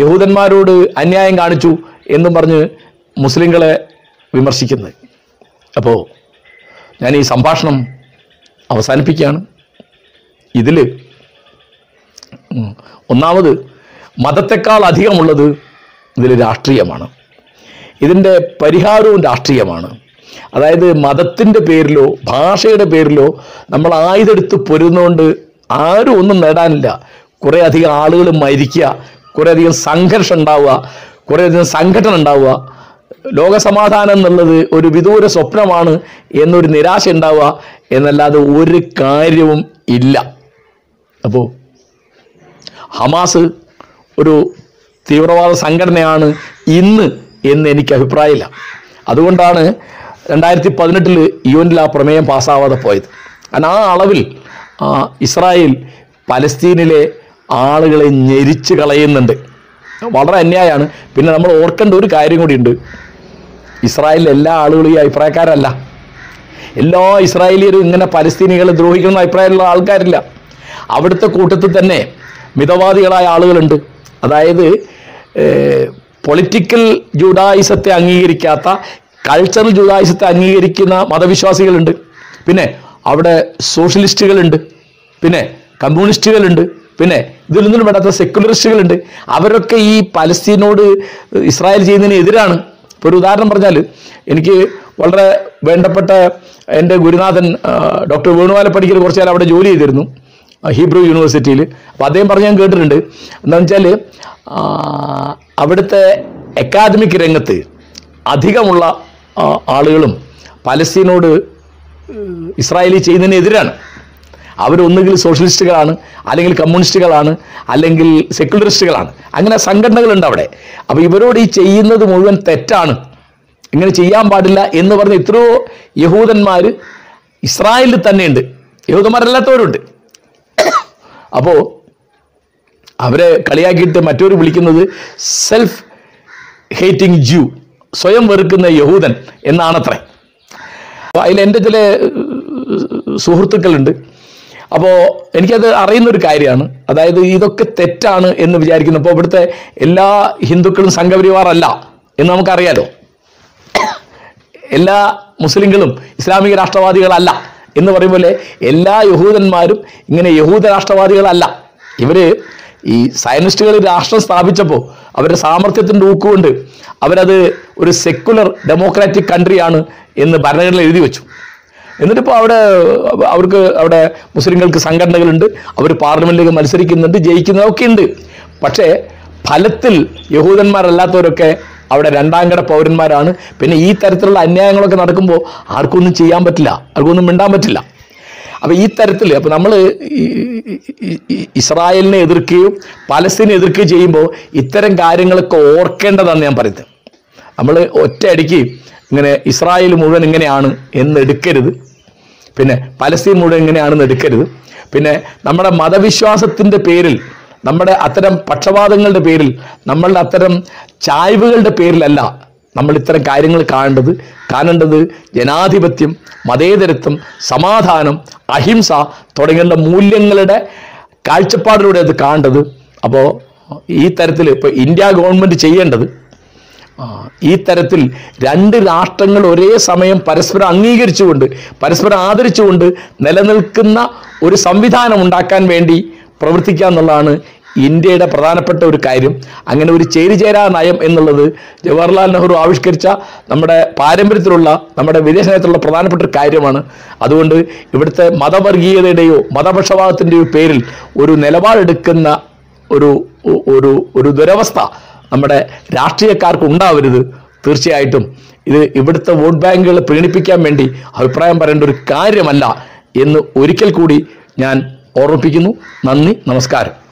യഹൂദന്മാരോട് അന്യായം കാണിച്ചു എന്നും പറഞ്ഞ് മുസ്ലിങ്ങളെ വിമർശിക്കുന്നത്. അപ്പോൾ ഞാൻ ഈ സംഭാഷണം അവസാനിപ്പിക്കുകയാണ്. ഇതിൽ ഒന്നാമത് മതത്തെക്കാൾ അധികമുള്ളത് ഇതിൽ രാഷ്ട്രീയമാണ്. ഇതിന്റെ പരിഹാരവും രാഷ്ട്രീയമാണ്. അതായത് മതത്തിന്റെ പേരിലോ ഭാഷയുടെ പേരിലോ നമ്മൾ ആയുധെടുത്ത് പൊരുന്നുകൊണ്ട് ആരും ഒന്നും നേടാനില്ല. കുറേയധികം ആളുകൾ മരിക്കുക കുറേയധികം സംഘർഷം ഉണ്ടാവുക കുറേയധികം സംഘടന ഉണ്ടാവുക. ലോകസമാധാനം എന്നുള്ളത് ഒരു വിദൂര സ്വപ്നമാണ് എന്നൊരു നിരാശ ഉണ്ടാവുക എന്നല്ലാതെ ഒരു കാര്യവും ഇല്ല. അപ്പോൾ ഹമാസ് ഒരു തീവ്രവാദ സംഘടനയാണ് ഇന്ന് എന്ന് എനിക്ക് അഭിപ്രായമില്ല. അതുകൊണ്ടാണ് രണ്ടായിരത്തി പതിനെട്ടിൽ യു എനിൽ ആ പ്രമേയം പാസ്സാവാതെ പോയത്. കാരണം ആ അളവിൽ ഇസ്രായേൽ പലസ്തീനിലെ ആളുകളെ ഞെരിച്ച് കളയുന്നുണ്ട്. വളരെ അന്യായമാണ്. പിന്നെ നമ്മൾ ഓർക്കേണ്ട ഒരു കാര്യം കൂടിയുണ്ട്. ഇസ്രായേലിലെ എല്ലാ ആളുകളും ഈ അഭിപ്രായക്കാരല്ല. എല്ലാ ഇസ്രായേലിയരും ഇങ്ങനെ പലസ്തീനികളെ ദ്രോഹിക്കുന്ന അഭിപ്രായമുള്ള ആൾക്കാരില്ല. അവിടുത്തെ കൂട്ടത്തിൽ തന്നെ മിതവാദികളായ ആളുകളുണ്ട്. അതായത് പൊളിറ്റിക്കൽ ജൂഡായിസത്തെ അംഗീകരിക്കാത്ത കൾച്ചറൽ ജൂഡായിസത്തെ അംഗീകരിക്കുന്ന മതവിശ്വാസികളുണ്ട്. പിന്നെ അവിടെ സോഷ്യലിസ്റ്റുകളുണ്ട് പിന്നെ കമ്മ്യൂണിസ്റ്റുകളുണ്ട് പിന്നെ ഇതിലൊന്നും വേണ്ടാത്ത സെക്യുലറിസ്റ്റുകളുണ്ട് അവരൊക്കെ ഈ പലസ്തീനോട് ഇസ്രായേൽ ചെയ്യുന്നതിന് എതിരാണ്. ഇപ്പോൾ ഒരു ഉദാഹരണം പറഞ്ഞാൽ എനിക്ക് വളരെ വേണ്ടപ്പെട്ട എന്റെ ഗുരുനാഥൻ ഡോക്ടർ വേണുവാല പഠിക്കൽ കുറച്ച് കാലം അവിടെ ജോലി ചെയ്തിരുന്നു. ഹീബ്രു യൂണിവേഴ്സിറ്റിയിൽ. അപ്പോൾ അദ്ദേഹം പറഞ്ഞ് ഞാൻ കേട്ടിട്ടുണ്ട്. എന്താണെന്ന് വെച്ചാൽ അവിടുത്തെ അക്കാദമിക് രംഗത്ത് അധികമുള്ള ആളുകളും പലസ്തീനോട് ഇസ്രായേലി ചെയ്യുന്നതിനെതിരാണ്. അവരൊന്നുകിൽ സോഷ്യലിസ്റ്റുകളാണ് അല്ലെങ്കിൽ കമ്മ്യൂണിസ്റ്റുകളാണ് അല്ലെങ്കിൽ സെക്യുലറിസ്റ്റുകളാണ്. അങ്ങനെ സംഘടനകളുണ്ട് അവിടെ. അപ്പോൾ ഇവരോട് ഈ ചെയ്യുന്നത് മുഴുവൻ തെറ്റാണ്. ഇങ്ങനെ ചെയ്യാൻ പാടില്ല എന്ന് പറഞ്ഞ് എത്രയോ യഹൂദന്മാർ ഇസ്രായേലിൽ തന്നെയുണ്ട്. യഹൂദന്മാരല്ലാത്തവരുണ്ട്. അപ്പോൾ അവരെ കളിയാക്കിയിട്ട് മറ്റൊരു വിളിക്കുന്നത് സെൽഫ് ഹേറ്റിംഗ് ജൂ സ്വയം വെറുക്കുന്ന യഹൂദൻ എന്നാണത്രേ. അതിൽ എന്റെ ചില സുഹൃത്തുക്കളുണ്ട്. അപ്പോൾ എനിക്കത് അറിയുന്നൊരു കാര്യമാണ്. അതായത് ഇതൊക്കെ തെറ്റാണ് എന്ന് വിചാരിക്കുന്നു. അപ്പോൾ ഇവിടുത്തെ എല്ലാ ഹിന്ദുക്കളും സംഘപരിവാറല്ല എന്ന് നമുക്കറിയാലോ. എല്ലാ മുസ്ലിങ്ങളും ഇസ്ലാമിക രാഷ്ട്രവാദികളല്ല. എന്ന് പറയുമ്പോൾ എല്ലാ യഹൂദന്മാരും ഇങ്ങനെ യഹൂദ രാഷ്ട്രവാദികളല്ല. ഇവർ ഈ സയനിസ്റ്റുകൾ രാഷ്ട്രം സ്ഥാപിച്ചപ്പോൾ അവരുടെ സാമർഥ്യത്തിന്റെ ഊക്കുകൊണ്ട് അവരത് ഒരു സെക്കുലർ ഡെമോക്രാറ്റിക് കൺട്രിയാണ് എന്ന് ഭരണഘടന എഴുതി വെച്ചു. എന്നിട്ടിപ്പോൾ അവിടെ അവർക്ക് അവിടെ മുസ്ലിങ്ങൾക്ക് സംഘടനകളുണ്ട് അവർ പാർലമെന്റിലേക്ക് മത്സരിക്കുന്നുണ്ട് ജയിക്കുന്നതൊക്കെ ഉണ്ട്. പക്ഷേ ഫലത്തിൽ യഹൂദന്മാരല്ലാത്തവരൊക്കെ അവിടെ രണ്ടാം കട പൗരന്മാരാണ്. പിന്നെ ഈ തരത്തിലുള്ള അന്യായങ്ങളൊക്കെ നടക്കുമ്പോൾ ആർക്കൊന്നും ചെയ്യാൻ പറ്റില്ല. ആർക്കൊന്നും മിണ്ടാൻ പറ്റില്ല. അപ്പോൾ ഈ തരത്തിൽ അപ്പോൾ നമ്മൾ ഇസ്രായേലിനെ എതിർക്കുകയും പലസ്തീനെ എതിർക്കുകയും ചെയ്യുമ്പോൾ ഇത്തരം കാര്യങ്ങളൊക്കെ ഓർക്കേണ്ടതാണ് ഞാൻ പറയുന്നത്. നമ്മൾ ഒറ്റയടിക്ക് ഇങ്ങനെ ഇസ്രായേൽ മുഴുവൻ ഇങ്ങനെയാണ് എന്ന് എടുക്കരുത്. പിന്നെ പലസ്തീൻ മുഴുവൻ ഇങ്ങനെയാണെന്ന് എടുക്കരുത്. പിന്നെ നമ്മുടെ മതവിശ്വാസത്തിന്റെ പേരിൽ നമ്മുടെ അത്തരം പക്ഷപാതങ്ങളുടെ പേരിൽ നമ്മളുടെ അത്തരം ചായ്വുകളുടെ പേരിലല്ല നമ്മൾ ഇത്തരം കാര്യങ്ങൾ കാണേണ്ടത്. കാണേണ്ടത് ജനാധിപത്യം മതേതരത്വം സമാധാനം അഹിംസ തുടങ്ങിയുള്ള മൂല്യങ്ങളുടെ കാഴ്ചപ്പാടിലൂടെ അത് കാണേണ്ടത്. അപ്പോൾ ഈ തരത്തിൽ ഇപ്പോൾ ഇന്ത്യ ഗവൺമെന്റ് ചെയ്യേണ്ടത് ഈ തരത്തിൽ രണ്ട് രാഷ്ട്രങ്ങൾ ഒരേ സമയം പരസ്പരം അംഗീകരിച്ചുകൊണ്ട് പരസ്പരം ആദരിച്ചുകൊണ്ട് നിലനിൽക്കുന്ന ഒരു സംവിധാനം ഉണ്ടാക്കാൻ വേണ്ടി പ്രവർത്തിക്കുക എന്നുള്ളതാണ് ഇന്ത്യയുടെ പ്രധാനപ്പെട്ട ഒരു കാര്യം. അങ്ങനെ ഒരു ചേരിചേരാ നയം എന്നുള്ളത് ജവഹർലാൽ നെഹ്റു ആവിഷ്കരിച്ച നമ്മുടെ പാരമ്പര്യത്തിലുള്ള നമ്മുടെ വിദേശ നയത്തിലുള്ള പ്രധാനപ്പെട്ട ഒരു കാര്യമാണ്. അതുകൊണ്ട് ഇവിടുത്തെ മതവർഗീയതയുടെയോ മതപക്ഷപാതത്തിന്റെയോ പേരിൽ ഒരു നിലപാടെടുക്കുന്ന ഒരു ഒരു ഒരു ദുരവസ്ഥ നമ്മുടെ രാഷ്ട്രീയക്കാർക്ക് ഉണ്ടാവരുത് തീർച്ചയായിട്ടും. ഇത് ഇവിടുത്തെ വോട്ട് ബാങ്കുകൾ പ്രീണിപ്പിക്കാൻ വേണ്ടി അഭിപ്രായം പറയേണ്ട ഒരു കാര്യമല്ല എന്ന് ഒരിക്കൽ കൂടി ഞാൻ ഓർമ്മിപ്പിക്കുന്നു. നന്ദി നമസ്കാരം.